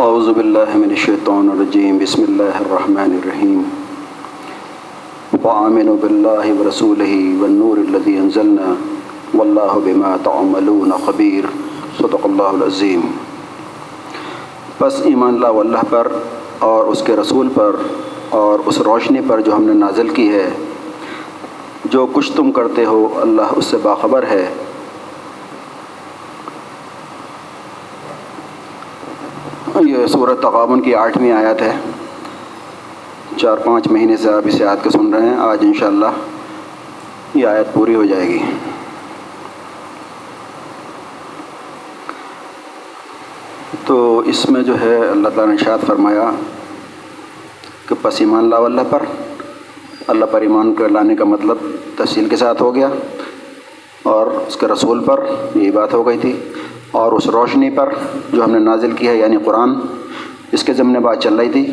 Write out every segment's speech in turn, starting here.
اعوذ باللہ من الشیطان الرجیم بسم اللہ الرحمن الرحیم وآمنوا باللہ ورسولہ والنور الذي انزلنا واللہ بما تعملون خبیر صدق اللہ العظیم بس ایمان اللہ واللہ پر اور اس کے رسول پر اور اس روشنی پر جو ہم نے نازل کی ہے، جو کچھ تم کرتے ہو، اللہ اس سے باخبر ہے یہ صورت تغابن کی آٹھویں آیت ہے۔ چار پانچ مہینے سے آپ اس آیت کو سن رہے ہیں۔ آج انشاءاللہ یہ آیت پوری ہو جائے گی۔ تو اس میں جو ہے اللہ تعالیٰ نے شاد فرمایا کہ پس ایمان اللہ اللہ پر۔ اللہ پر ایمان کر لانے کا مطلب تفصیل کے ساتھ ہو گیا۔ اور اس کے رسول پر یہی بات ہو گئی تھی۔ اور اس روشنی پر جو ہم نے نازل کی ہے یعنی قرآن اس کے ضمن بات چل رہی تھی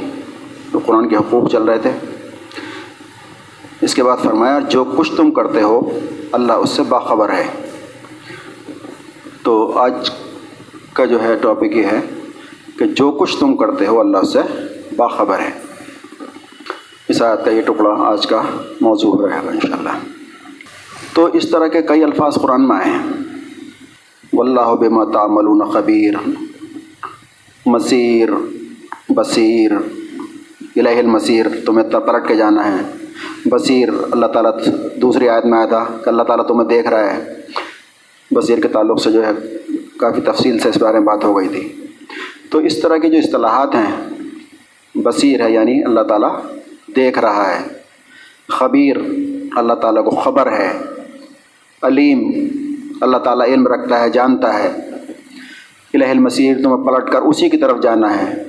تو قرآن کے حقوق چل رہے تھے۔ اس کے بعد فرمایا جو کچھ تم کرتے ہو، اللہ اس سے باخبر ہے۔ تو آج کا جو ہے ٹاپک یہ ہے کہ جو کچھ تم کرتے ہو، اللہ اس سے باخبر ہے۔ اس آیت کا یہ ٹکڑا آج کا موضوع رہے گا انشاءاللہ۔ تو اس طرح کے کئی الفاظ قرآن میں آئے ہیں۔ واللہ بما تعملون خبیر مسیر بصیر الہ المسیر تمہیں پلٹ کے جانا ہے۔ بصیر، اللہ تعالیٰ دوسری آیت میں آیا تھا کہ اللہ تعالیٰ تمہیں دیکھ رہا ہے۔ بصیر کے تعلق سے جو ہے کافی تفصیل سے اس بارے میں بات ہو گئی تھی۔ تو اس طرح کی جو اصطلاحات ہیں، بصیر ہے یعنی اللہ تعالیٰ دیکھ رہا ہے۔ خبیر، اللہ تعالیٰ کو خبر ہے۔ علیم، اللہ تعالیٰ علم رکھتا ہے، جانتا ہے۔ الہ المسیر تمہیں پلٹ کر اسی کی طرف جانا ہے۔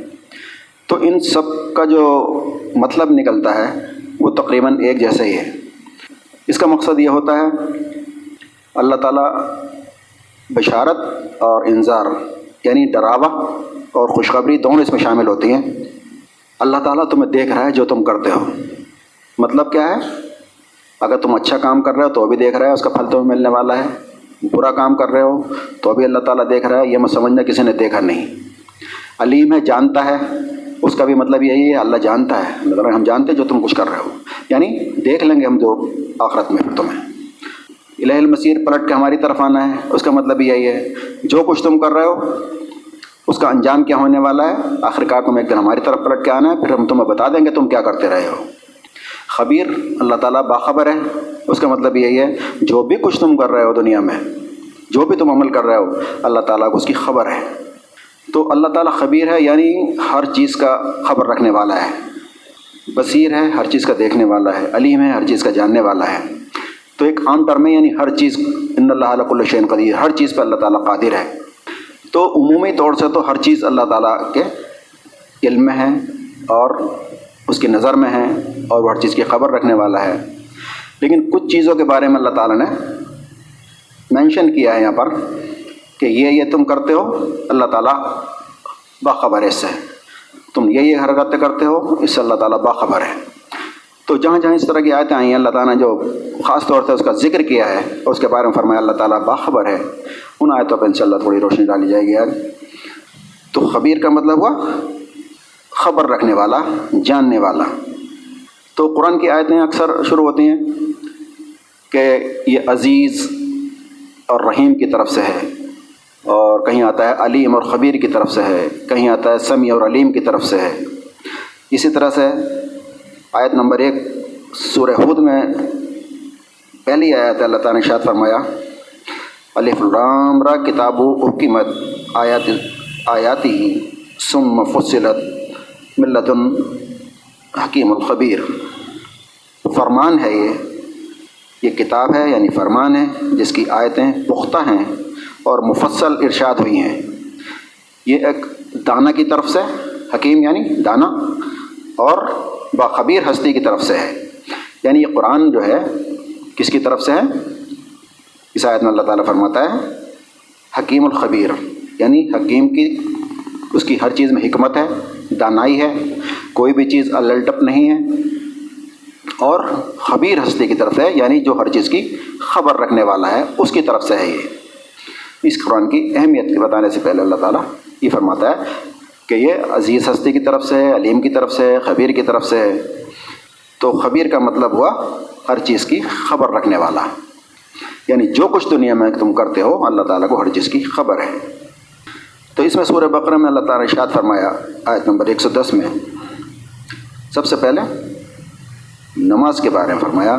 تو ان سب کا جو مطلب نکلتا ہے، وہ تقریباً ایک جیسا ہی ہے۔ اس کا مقصد یہ ہوتا ہے، اللہ تعالیٰ بشارت اور انظار یعنی ڈراوا اور خوشخبری دونوں اس میں شامل ہوتی ہیں۔ اللہ تعالیٰ تمہیں دیکھ رہا ہے جو تم کرتے ہو۔ مطلب کیا ہے؟ اگر تم اچھا کام کر رہے ہو تو بھی دیکھ رہا ہے، اس کا پھل تمہیں ملنے والا ہے۔ برا کام کر رہے ہو تو بھی اللہ تعالیٰ دیکھ رہا ہے، یہ میں سمجھنا کسی نے دیکھا نہیں۔ علیم ہے، جانتا ہے اس کا بھی مطلب یہی ہے، اللہ جانتا ہے۔ مطلب اللہ تعالیٰ ہم جانتے جو تم کچھ کر رہے ہو۔ یعنی دیکھ لیں گے ہم جو آخرت میں تمہیں۔ الہ المسیر پلٹ کے ہماری طرف آنا ہے۔ اس کا مطلب یہی ہے، جو کچھ تم کر رہے ہو، اس کا انجام کیا ہونے والا ہے؟ آخر کار تم ایک دن ہماری طرف پلٹ کے آنا ہے، پھر ہم تمہیں بتا دیں گے تم کیا کرتے رہے ہو۔ خبیر، اللہ تعالیٰ باخبر ہے۔ اس کا مطلب یہی ہے، جو بھی کچھ تم کر رہے ہو دنیا میں، جو بھی تم عمل کر رہے ہو، اللہ تعالیٰ کو اس کی خبر ہے۔ تو اللہ تعالیٰ خبیر ہے یعنی ہر چیز کا خبر رکھنے والا ہے۔ بصیر ہے، ہر چیز کا دیکھنے والا ہے۔ علیم ہے، ہر چیز کا جاننے والا ہے۔ تو ایک عام ٹرم ہے یعنی ہر چیز، ان اللہ علیہ الشین قدیر، ہر چیز پہ اللہ تعالیٰ قادر ہے۔ تو عمومی طور سے تو ہر چیز اللہ تعالیٰ کے علم میں ہے اور اس کی نظر میں ہے اور وہ ہر چیز کی خبر رکھنے والا ہے۔ لیکن کچھ چیزوں کے بارے میں اللہ تعالیٰ نے مینشن کیا ہے یہاں پر۔ کہ یہ یہ تم کرتے ہو، اللہ تعالیٰ باخبر ہے اس سے۔ تم یہ یہ حرکتیں کرتے ہو، اس سے اللہ تعالیٰ باخبر ہے۔ تو جہاں جہاں اس طرح کی آیتیں آئی ہیں اللہ تعالیٰ نے جو خاص طور سے اس کا ذکر کیا ہے اور اس کے بارے میں فرمایا، اللہ تعالیٰ باخبر ہے۔ ان آیتوں پہ انشاءاللہ تھوڑی روشنی ڈالی جائے گی آج۔ تو خبیر کا مطلب ہوا، خبر رکھنے والا، جاننے والا۔ تو قرآن کی آیتیں اکثر شروع ہوتی ہیں کہ یہ عزیز اور رحیم کی طرف سے ہے۔ اور کہیں آتا ہے علیم اور خبیر کی طرف سے ہے، کہیں آتا ہے سمیع اور علیم کی طرف سے ہے۔ اسی طرح سے آیت نمبر ایک سورہ حود میں پہلی آیت اللہ تعالیٰ نے شاد فرمایا، الف الرام را کتاب و حکمت، آیات، آیاتی سم فصلت ملت حکیم الخبیر۔ فرمان ہے یہ یہ کتاب ہے یعنی فرمان ہے، جس کی آیتیں پختہ ہیں۔ اور مفصل ارشاد ہوئی ہیں۔ یہ ایک دانہ کی طرف سے حکیم یعنی دانہ، اور باخبیر ہستی کی طرف سے ہے۔ یعنی یہ قرآن جو ہے، کس کی طرف سے ہے؟ اس آیت میں اللہ تعالیٰ فرماتا ہے، حکیم الخبیر۔ یعنی حکیم کی، اس کی ہر چیز میں حکمت ہے، دانائی ہے، کوئی بھی چیز الٹپ نہیں ہے۔ اور خبیر ہستی کی طرف ہے یعنی جو ہر چیز کی خبر رکھنے والا ہے، اس کی طرف سے ہے یہ۔ اس قرآن کی اہمیت کے بتانے سے پہلے اللہ تعالیٰ یہ فرماتا ہے کہ یہ عزیز ہستی کی طرف سے ہے علیم کی طرف سے ہے خبیر کی طرف سے۔ ہے تو خبیر کا مطلب ہوا ہر چیز کی خبر رکھنے والا۔ یعنی جو کچھ دنیا میں تم کرتے ہو، اللہ تعالیٰ کو ہر چیز کی خبر ہے۔ تو اس میں سورہ بقرہ میں اللہ تعالیٰ نے اشاد فرمایا، آیت نمبر ایک سو دس میں۔ سب سے پہلے نماز کے بارے میں فرمایا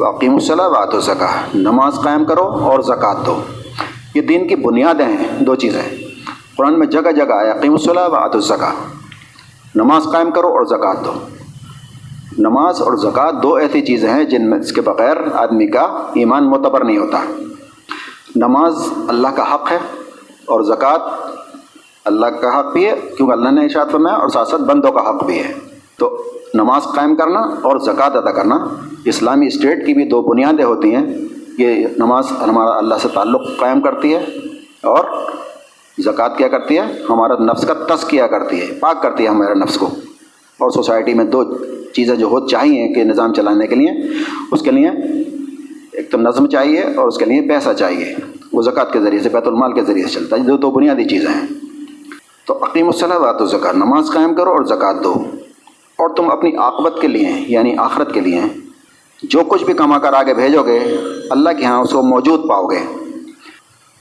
واقیم الصلاح بات و زکا نماز قائم کرو اور زکوٰۃ دو۔ یہ دین کی بنیادیں ہیں، دو چیزیں۔ قرآن میں جگہ جگہ آیا قیم الصلاح بات الزکا نماز قائم کرو اور زکوٰۃ دو۔ نماز اور زکوٰۃ دو ایسی چیزیں ہیں جن میں اس کے بغیر آدمی کا ایمان معتبر نہیں ہوتا۔ نماز اللہ کا حق ہے اور زکوٰۃ اللہ کا حق بھی ہے، کیونکہ اللہ نے اشاعت فرمایا اور ساتھ ساتھ بندوں کا حق بھی ہے۔ تو نماز قائم کرنا اور زکوٰۃ ادا کرنا، اسلامی اسٹیٹ کی بھی دو بنیادیں ہوتی ہیں۔ یہ نماز ہمارا اللہ سے تعلق قائم کرتی ہے اور زکوٰۃ کیا کرتی ہے؟ ہمارا نفس کا تسکیہ کرتی ہے، پاک کرتی ہے ہمارے نفس کو۔ اور سوسائٹی میں دو چیزیں جو ہو چاہیے کہ نظام چلانے کے لیے، اس کے لیے ایک تو نظم چاہیے اور اس کے لیے پیسہ چاہیے۔ وہ زکوٰۃ کے ذریعے سے، بیت المال کے ذریعے سے چلتا ہے۔ جو دو بنیادی چیزیں ہیں۔ تو عقیم الصلاح بات و زکوٰۃ نماز قائم کرو اور زکوٰۃ دو۔ اور تم اپنی عاقبت کے لیے یعنی آخرت کے لیے، جو کچھ بھی کما کر آگے بھیجو گے، اللہ کے ہاں اس کو موجود پاؤ گے۔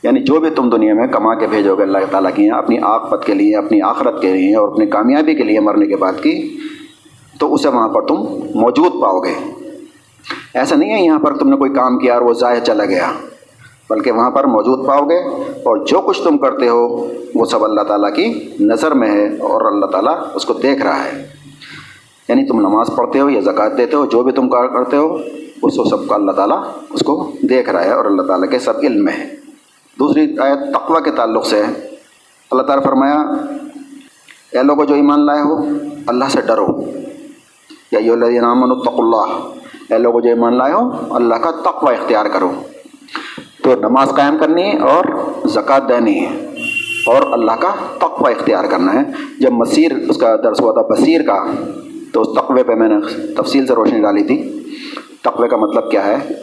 یعنی جو بھی تم دنیا میں کما کے بھیجو گے، اللہ تعالیٰ کی یہاں اپنی آقبت کے لیے، اپنی آخرت کے لیے اور اپنی کامیابی کے لیے مرنے کے بعد کی، تو اسے وہاں پر تم موجود پاؤ گے۔ ایسا نہیں ہے یہاں پر تم نے کوئی کام کیا اور وہ ضائع چلا گیا، بلکہ وہاں پر موجود پاؤ گے۔ اور جو کچھ تم کرتے ہو، وہ سب اللہ تعالیٰ کی نظر میں ہے اور اللہ تعالیٰ اس کو دیکھ رہا ہے۔ یعنی تم نماز پڑھتے ہو یا زکوٰۃ دیتے ہو، جو بھی تم کار کرتے ہو، اس کو سب کا اللہ تعالیٰ اس کو دیکھ رہا ہے اور اللہ تعالیٰ کے سب علم میں ہے۔ دوسری آیت تقوی کے تعلق سے اللہ تعالیٰ فرمایا، اے لوگوں جو ایمان لائے ہو، اللہ سے ڈرو۔ یا یہ اللہ نامن الطق اللہ۔ اے لوگوں جو ایمان لائے ہو، اللہ کا تقوی اختیار کرو۔ تو نماز قائم کرنی ہے اور زکوٰۃ دینی ہے اور اللہ کا تقوی اختیار کرنا ہے۔ جب مسیر، اس کا درس ہوا تھا، بصیر کا۔ تو اس تقوے پہ میں نے تفصیل سے روشنی ڈالی تھی۔ تقوے کا مطلب کیا ہے؟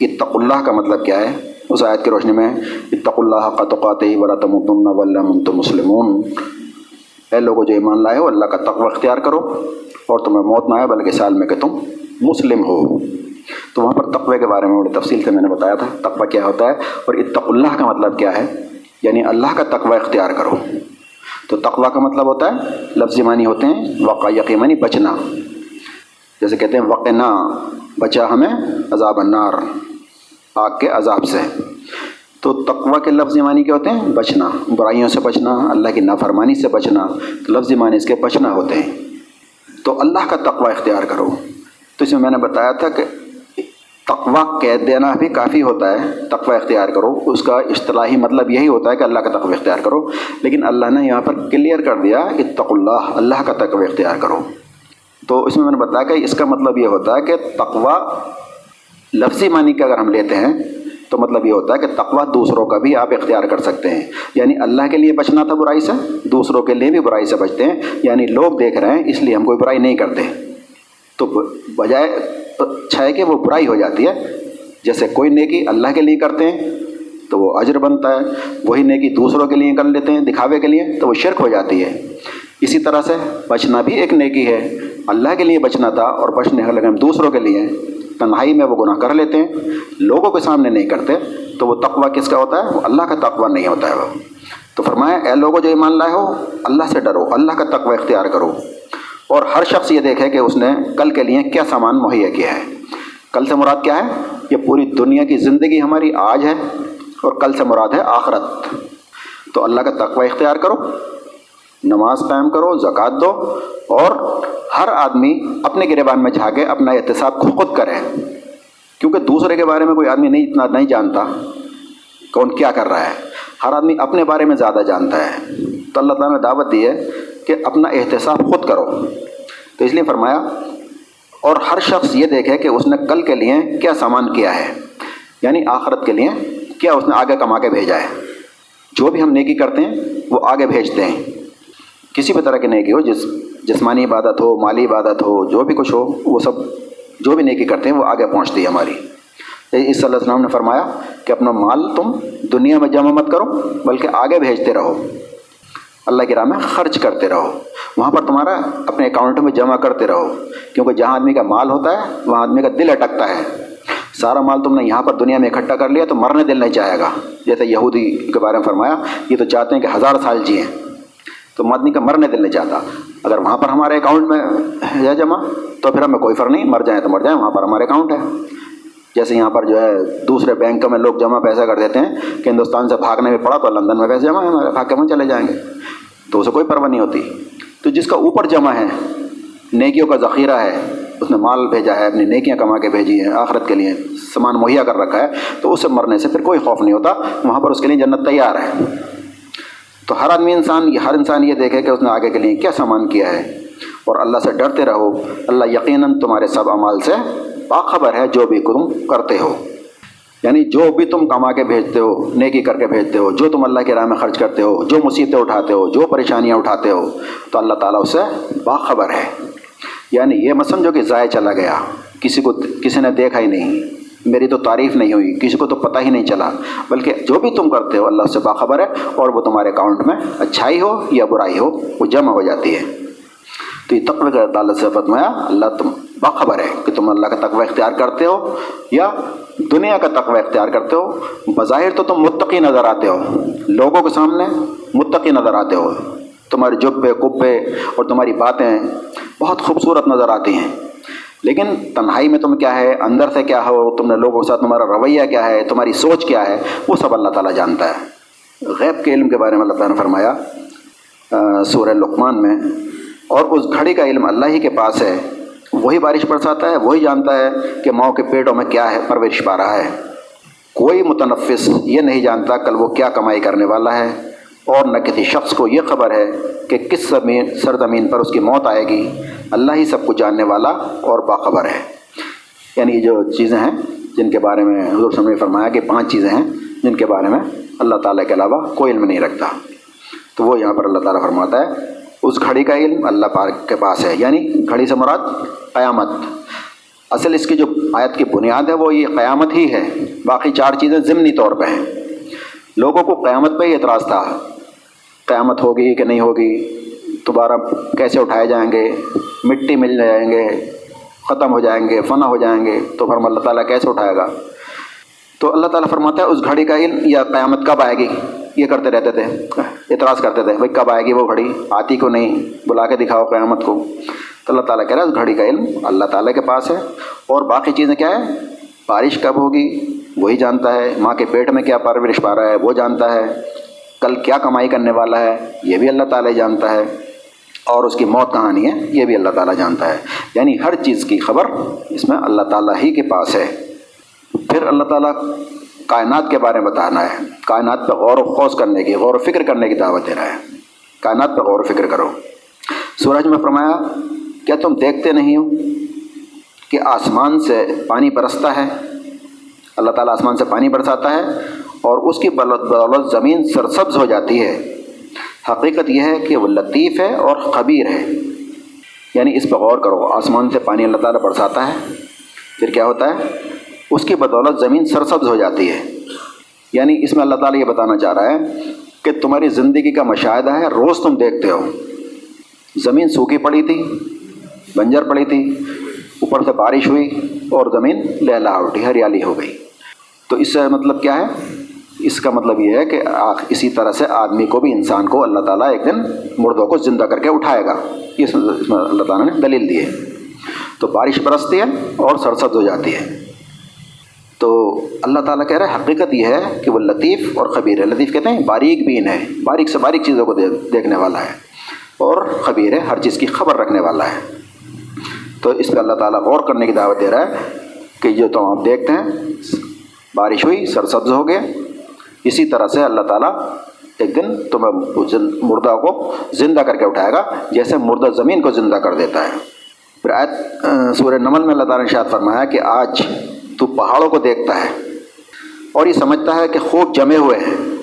اتق اللہ کا مطلب کیا ہے؟ اس آیت کی روشنی میں اتق اللہ کا توقات ہی بڑا تم ولّہ مسلمون۔ اے لوگوں جو ایمان لائے ہو، اللہ کا تقوی اختیار کرو اور تمہیں موت نہ آئے، بلکہ سال میں کہ تم مسلم ہو۔ تو وہاں پر تقوے کے بارے میں بڑی تفصیل سے میں نے بتایا تھا۔ تقوی کیا ہوتا ہے؟ اور اتق اللہ کا مطلب کیا ہے؟ یعنی اللہ کا تقوی اختیار کرو۔ تو تقوا کا مطلب ہوتا ہے لفظ معنی ہوتے ہیں وقع یقینی بچنا۔ جیسے کہتے ہیں وقع نہ بچا ہمیں عذاب النار، آگ کے عذاب سے۔ تو تقوا کے لفظ معنی کیا ہوتے ہیں؟ بچنا۔ برائیوں سے بچنا، اللہ کی نافرمانی سے بچنا تو لفظ معنی اس کے بچنا ہوتے ہیں۔ تو اللہ کا تقوا اختیار کرو۔ تو اس میں میں نے بتایا تھا کہ تقوا قید دینا بھی کافی ہوتا ہے، تقوی اختیار کرو۔ اس کا اصطلاحی مطلب یہی ہوتا ہے کہ اللہ کا تقوی اختیار کرو۔ لیکن اللہ نے یہاں پر کلیئر کر دیا کہ تق اللہ اللہ کا تقوی اختیار کرو۔ تو اس میں میں نے بتایا کہ اس کا مطلب یہ ہوتا ہے کہ تقوا لفظی معنی کا اگر ہم لیتے ہیں، تو مطلب یہ ہوتا ہے کہ تقوا دوسروں کا بھی آپ اختیار کر سکتے ہیں۔ یعنی اللہ کے لیے بچنا تھا برائی سے، دوسروں کے لیے بھی برائی سے بچتے ہیں۔ یعنی لوگ دیکھ رہے ہیں، اس لیے ہم کوئی برائی نہیں کرتے۔ تو بجائے اچھا ہے کہ وہ برائی ہو جاتی ہے۔ جیسے کوئی نیکی اللہ کے لیے کرتے ہیں، تو وہ اجر بنتا ہے۔ وہی نیکی دوسروں کے لیے کر لیتے ہیں، دکھاوے کے لیے، تو وہ شرک ہو جاتی ہے۔ اسی طرح سے بچنا بھی ایک نیکی ہے۔ اللہ کے لیے بچنا تھا اور بچنے کا لگے ہم دوسروں کے لیے تنہائی میں وہ گناہ کر لیتے ہیں۔ لوگوں کے سامنے نہیں کرتے، تو وہ تقوی کس کا ہوتا ہے؟ وہ اللہ کا تقوی نہیں ہوتا ہے۔ وہ تو فرمایا، اے لوگوں جو ایمان لائے ہو، اللہ سے ڈرو، اللہ کا تقوی اختیار کرو۔ اور ہر شخص یہ دیکھے کہ اس نے کل کے لیے کیا سامان مہیا کیا ہے۔ کل سے مراد کیا ہے؟ یہ پوری دنیا کی زندگی ہماری آج ہے اور کل سے مراد ہے آخرت۔ تو اللہ کا تقوی اختیار کرو، نماز قائم کرو، زکوٰۃ دو اور ہر آدمی اپنے گریبان میں جھاگے اپنا احتساب خود کرے۔ کیونکہ دوسرے کے بارے میں کوئی آدمی نہیں، اتنا نہیں جانتا کون کیا کر رہا ہے۔ ہر آدمی اپنے بارے میں زیادہ جانتا ہے۔ تو اللہ تعالیٰ نے دعوت دی ہے کہ اپنا احتساب خود کرو۔ تو اس لیے فرمایا، اور ہر شخص یہ دیکھے کہ اس نے کل کے لیے کیا سامان کیا ہے یعنی آخرت کے لیے کیا اس نے آگے کما کے بھیجا ہے۔ جو بھی ہم نیکی کرتے ہیں، وہ آگے بھیجتے ہیں۔ کسی بھی طرح کی نیکی ہو، جس جسمانی عبادت ہو، مالی عبادت ہو، جو بھی کچھ ہو، وہ سب جو بھی نیکی کرتے ہیں، وہ آگے پہنچتی ہے ہماری۔ اس صلی اللہ علیہ وسلم نے فرمایا کہ اپنا مال تم دنیا میں جمع مت کرو، بلکہ آگے بھیجتے رہو۔ اللہ کی راہ میں خرچ کرتے رہو۔ وہاں پر تمہارا اپنے اکاؤنٹ میں جمع کرتے رہو۔ کیونکہ جہاں آدمی کا مال ہوتا ہے، وہاں آدمی کا دل اٹکتا ہے۔ سارا مال تم نے یہاں پر دنیا میں اکٹھا کر لیا تو مرنے دل نہیں چاہے گا۔ جیسے یہودی کے بارے میں فرمایا، یہ تو چاہتے ہیں کہ ہزار سال جئیں تو آدمی کا مرنے دل نہیں چاہتا۔ اگر وہاں پر ہمارے اکاؤنٹ میں ہے جمع، تو پھر ہمیں کوئی فرق نہیں، مر جائیں تو مر جائیں، وہاں پر ہمارے اکاؤنٹ ہے۔ جیسے یہاں پر جو ہے دوسرے بینک میں لوگ جمع پیسہ کر دیتے ہیں کہ ہندوستان سے بھاگنے میں پڑا تو لندن میں پیسے جمع ہے ہمارے بھاگ کے وہاں چلے جائیں گے۔ تو اسے کوئی پرواہ نہیں ہوتی۔ تو جس کا اوپر جمع ہے، نیکیوں کا ذخیرہ ہے، اس نے مال بھیجا ہے، اپنی نیکیاں کما کے بھیجی ہیں، آخرت کے لیے سامان مہیا کر رکھا ہے، تو اس سے مرنے سے پھر کوئی خوف نہیں ہوتا، وہاں پر اس کے لیے جنت تیار ہے۔ تو ہر آدمی انسان، ہر انسان یہ دیکھے کہ اس نے آگے کے لیے کیا سامان کیا ہے۔ اور اللہ سے ڈرتے رہو، اللہ یقیناً تمہارے سب عمال سے باخبر ہے جو بھی تم کرتے ہو۔ یعنی جو بھی تم کما کے بھیجتے ہو، نیکی کر کے بھیجتے ہو، جو تم اللہ کے راہ میں خرچ کرتے ہو، جو مصیبتیں اٹھاتے ہو، جو پریشانیاں اٹھاتے ہو، تو اللہ تعالیٰ اس سے باخبر ہے۔ یعنی یہ مت سمجھو کہ ضائع چلا گیا۔ کسی کو کسی نے دیکھا ہی نہیں۔ میری تو تعریف نہیں ہوئی، کسی کو تو پتہ ہی نہیں چلا۔ بلکہ جو بھی تم کرتے ہو، اللہ سے باخبر ہے اور وہ تمہارے اکاؤنٹ میں اچھائی ہو یا برائی ہو، وہ جمع ہو جاتی ہے۔ تو یہ تقوی کا عدالت سے فتمایا اللہ تم باخبر ہے کہ تم اللہ کا تقوی اختیار کرتے ہو یا دنیا کا تقوی اختیار کرتے ہو بظاہر تو تم متقی نظر آتے ہو لوگوں کے سامنے متقی نظر آتے ہو تمہارے جبے کبے اور تمہاری باتیں بہت خوبصورت نظر آتی ہیں لیکن تنہائی میں تم کیا ہے اندر سے کیا ہو تم نے لوگوں کے ساتھ تمہارا رویہ کیا ہے تمہاری سوچ کیا ہے وہ سب اللہ تعالیٰ جانتا ہے غیب کے علم کے بارے میں اللہ تعالیٰ نے فرمایا سورہ لقمان میں اور اس گھڑی کا علم اللہ ہی کے پاس ہے، وہی بارش برساتا ہے، وہی جانتا ہے کہ ماؤں کے پیٹوں میں کیا ہے، پرورش پا رہا ہے۔ کوئی متنفس یہ نہیں جانتا کل وہ کیا کمائی کرنے والا ہے۔ اور نہ کسی شخص کو یہ خبر ہے کہ کس زمین، سرزمین پر اس کی موت آئے گی۔ اللہ ہی سب کچھ جاننے والا اور باخبر ہے۔ یعنی جو چیزیں ہیں جن کے بارے میں حضور صلی نے فرمایا کہ پانچ چیزیں ہیں جن کے بارے میں اللہ تعالیٰ کے علاوہ کوئی علم نہیں رکھتا۔ تو وہ یہاں پر اللہ تعالیٰ فرماتا ہے اس گھڑی کا علم اللہ پاک کے پاس ہے۔ یعنی گھڑی سے مراد قیامت۔ اصل اس کی جو آیت کی بنیاد ہے وہ یہ قیامت ہی ہے۔ باقی چار چیزیں ضمنی طور پہ ہیں۔ لوگوں کو قیامت پہ ہی اعتراض تھا۔ قیامت ہوگی کہ نہیں ہوگی؟ دوبارہ کیسے اٹھائے جائیں گے؟ مٹی مل جائیں گے؟ ختم ہو جائیں گے؟ فنا ہو جائیں گے؟ تو پھر اللہ تعالیٰ کیسے اٹھائے گا؟ تو اللہ تعالیٰ فرماتا ہے، اس گھڑی کا علم یا قیامت کب آئے گی؟ یہ کرتے رہتے تھے، اعتراض کرتے تھے، بھائی کب آئے گی وہ گھڑی؟ آتی کو نہیں؟ بلا کے دکھاؤ قیامت کو۔ تو اللہ تعالیٰ کہہ رہا ہے، اس گھڑی کا علم اللہ تعالیٰ کے پاس ہے۔ اور باقی چیزیں کیا ہے بارش کب ہوگی؟ وہی جانتا ہے۔ ماں کے پیٹ میں کیا پرورش پا رہا ہے؟ وہ جانتا ہے۔ کل کیا کمائی کرنے والا ہے؟ یہ بھی اللہ تعالیٰ جانتا ہے۔ اور اس کی موت کہانی ہے، یہ بھی اللہ تعالیٰ جانتا ہے۔ یعنی ہر چیز کی خبر اس میں اللہ تعالیٰ ہی کے پاس ہے۔ پھر اللہ تعالیٰ کائنات کے بارے میں بتانا ہے۔ کائنات پہ غور و خوص کرنے کی، غور و فکر کرنے کی دعوت دے رہا ہے۔ کائنات پہ غور و فکر کرو۔ سورج میں فرمایا، کیا تم دیکھتے نہیں ہو کہ آسمان سے پانی برستا ہے؟ اللہ تعالیٰ آسمان سے پانی برساتا ہے اور اس کی بدولت زمین سرسبز ہو جاتی ہے۔ حقیقت یہ ہے کہ وہ لطیف ہے اور خبیر ہے۔ یعنی اس پہ غور کرو، آسمان سے پانی اللہ تعالیٰ برساتا ہے۔ پھر کیا ہوتا ہے؟ اس کی بدولت زمین سرسبز ہو جاتی ہے۔ یعنی اس میں اللہ تعالیٰ یہ بتانا چاہ رہا ہے کہ تمہاری زندگی کا مشاہدہ ہے، روز تم دیکھتے ہو۔ زمین سوکھی پڑی تھی، بنجر پڑی تھی، اوپر سے بارش ہوئی اور زمین لہلا اٹھی ہریالی ہو گئی۔ تو اس سے مطلب کیا ہے؟ اس کا مطلب یہ ہے کہ اسی طرح سے آدمی کو بھی، انسان کو اللہ تعالیٰ ایک دن مردوں کو زندہ کر کے اٹھائے گا۔ اس میں اللہ تعالیٰ نے دلیل دی ہے۔ تو بارش برستی ہے اور سرسد ہو جاتی ہے۔ تو اللہ تعالیٰ کہہ رہا ہے، حقیقت یہ ہے کہ وہ لطیف اور خبیر ہے۔ لطیف کہتے ہیں باریک بین ہے باریک سے باریک چیزوں کو دیکھنے والا ہے اور خبیر ہے، ہر چیز کی خبر رکھنے والا ہے۔ تو اس پہ اللہ تعالیٰ غور کرنے کی دعوت دے رہا ہے کہ جو تو آپ دیکھتے ہیں، بارش ہوئی سرسبز ہو گئے اسی طرح سے اللہ تعالیٰ ایک دن تمہیں مردہ کو زندہ کر کے اٹھائے گا، جیسے مردہ زمین کو زندہ کر دیتا ہے۔ پھر آیت سورہ نمل میں اللہ تعالیٰ نے شاید فرمایا کہ آج تو پہاڑوں کو دیکھتا ہے اور یہ سمجھتا ہے کہ خوب جمے ہوئے ہیں۔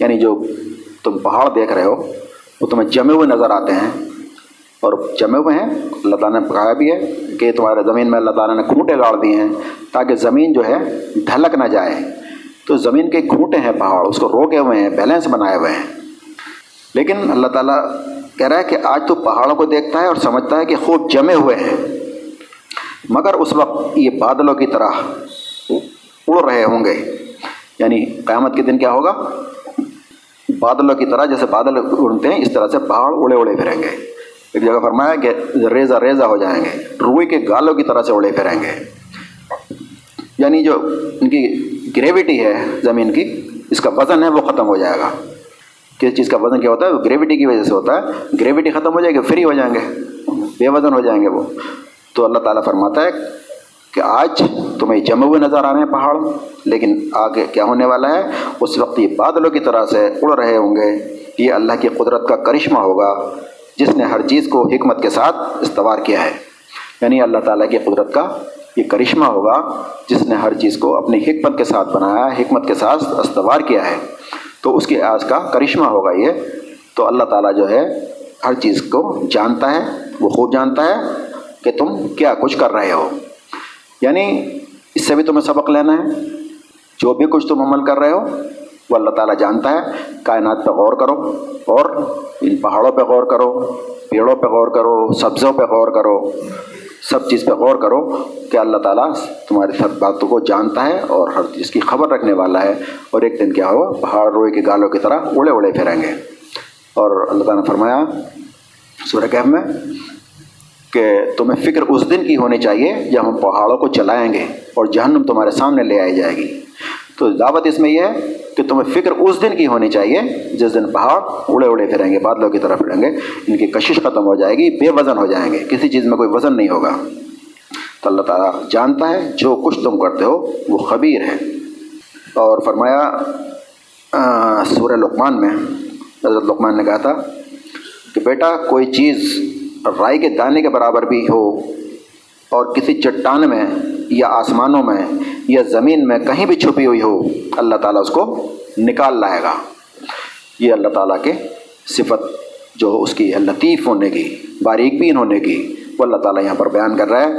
یعنی جو تم پہاڑ دیکھ رہے ہو، وہ تمہیں جمے ہوئے نظر آتے ہیں۔ اور جمے ہوئے ہیں، اللہ تعالیٰ نے کہا بھی ہے کہ تمہارے زمین میں اللہ تعالیٰ نے کھوٹے گاڑ دیے ہیں تاکہ زمین جو ہے ڈھلک نہ جائے۔ تو زمین کے کھوٹے ہیں پہاڑ، اس کو روکے ہوئے ہیں بیلنس بنائے ہوئے ہیں۔ لیکن اللہ تعالیٰ کہہ رہا ہے کہ آج تو پہاڑوں کو دیکھتا ہے اور سمجھتا ہے کہ خوب جمے ہوئے ہیں۔ مگر اس وقت یہ بادلوں کی طرح اڑ رہے ہوں گے۔ یعنی قیامت کے دن کیا ہوگا؟ بادلوں کی طرح جیسے بادل اڑتے ہیں، اس طرح سے پہاڑ اڑے اڑے پھریں گے۔ ایک جگہ فرمایا کہ ریزہ ریزہ ہو جائیں گے، روئی کے گالوں کی طرح سے اڑے پھریں گے۔ یعنی جو ان کی گریوٹی ہے زمین کی، اس کا وزن ہے وہ ختم ہو جائے گا۔ کس چیز کا وزن کیا ہوتا ہے؟ وہ گریوٹی کی وجہ سے ہوتا ہے۔ گریوٹی ختم ہو جائے گی فری ہو جائیں گے۔ بے وزن ہو جائیں گے وہ۔ تو اللہ تعالیٰ فرماتا ہے کہ آج تمہیں جمے ہوئے نظر آ رہے ہیں پہاڑ، لیکن آگے کیا ہونے والا ہے؟ اس وقت یہ بادلوں کی طرح سے اڑ رہے ہوں گے۔ یہ اللہ کی قدرت کا کرشمہ ہوگا، جس نے ہر چیز کو حکمت کے ساتھ استوار کیا ہے۔ یعنی اللہ تعالیٰ کی قدرت کا یہ کرشمہ ہوگا، جس نے ہر چیز کو اپنی حکمت کے ساتھ بنایا ہے حکمت کے ساتھ استوار کیا ہے۔ تو اس کے آج کا کرشمہ ہوگا یہ۔ تو اللہ تعالیٰ جو ہے، ہر چیز کو جانتا ہے، وہ خوب جانتا ہے۔ کہ تم کیا کچھ کر رہے ہو؟ یعنی اس سے بھی تمہیں سبق لینا ہے، جو بھی کچھ تم عمل کر رہے ہو، وہ اللہ تعالیٰ جانتا ہے۔ کائنات پہ غور کرو اور ان پہاڑوں پہ غور کرو، پیڑوں پہ غور کرو سبزوں پہ غور کرو۔ سب چیز پہ غور کرو کہ اللہ تعالیٰ تمہاری سب باتوں کو جانتا ہے اور ہر چیز کی خبر رکھنے والا ہے۔ اور ایک دن کیا ہو پہاڑ روئے کے گالوں کی طرح اڑے اڑے پھریں گے۔ اور اللہ تعالیٰ نے فرمایا، سورہ کہف میں کہ تمہیں فکر اس دن کی ہونی چاہیے جب ہم پہاڑوں کو چلائیں گے اور جہنم تمہارے سامنے لے آئی جائے گی۔ تو دعوت اس میں یہ ہے کہ تمہیں فکر اس دن کی ہونی چاہیے جس دن پہاڑ اڑے اڑے پھریں گے، بادلوں کی طرف پھریں گے، ان کی کشش ختم ہو جائے گی، بے وزن ہو جائیں گے، کسی چیز میں کوئی وزن نہیں ہوگا۔ تو اللہ تعالیٰ جانتا ہے جو کچھ تم کرتے ہو وہ خبیر ہے۔ اور فرمایا سورہ لقمان میں حضرت لقمان نے کہا تھا کہ بیٹا، کوئی چیز رائے کے دانے کے برابر بھی ہو اور کسی چٹان میں یا آسمانوں میں یا زمین میں کہیں بھی چھپی ہوئی ہو، اللہ تعالیٰ اس کو نکال لائے گا۔ یہ اللہ تعالیٰ کے صفت جو اس کی لطیف ہونے کی، باریک بین ہونے کی، وہ اللہ تعالیٰ یہاں پر بیان کر رہا ہے۔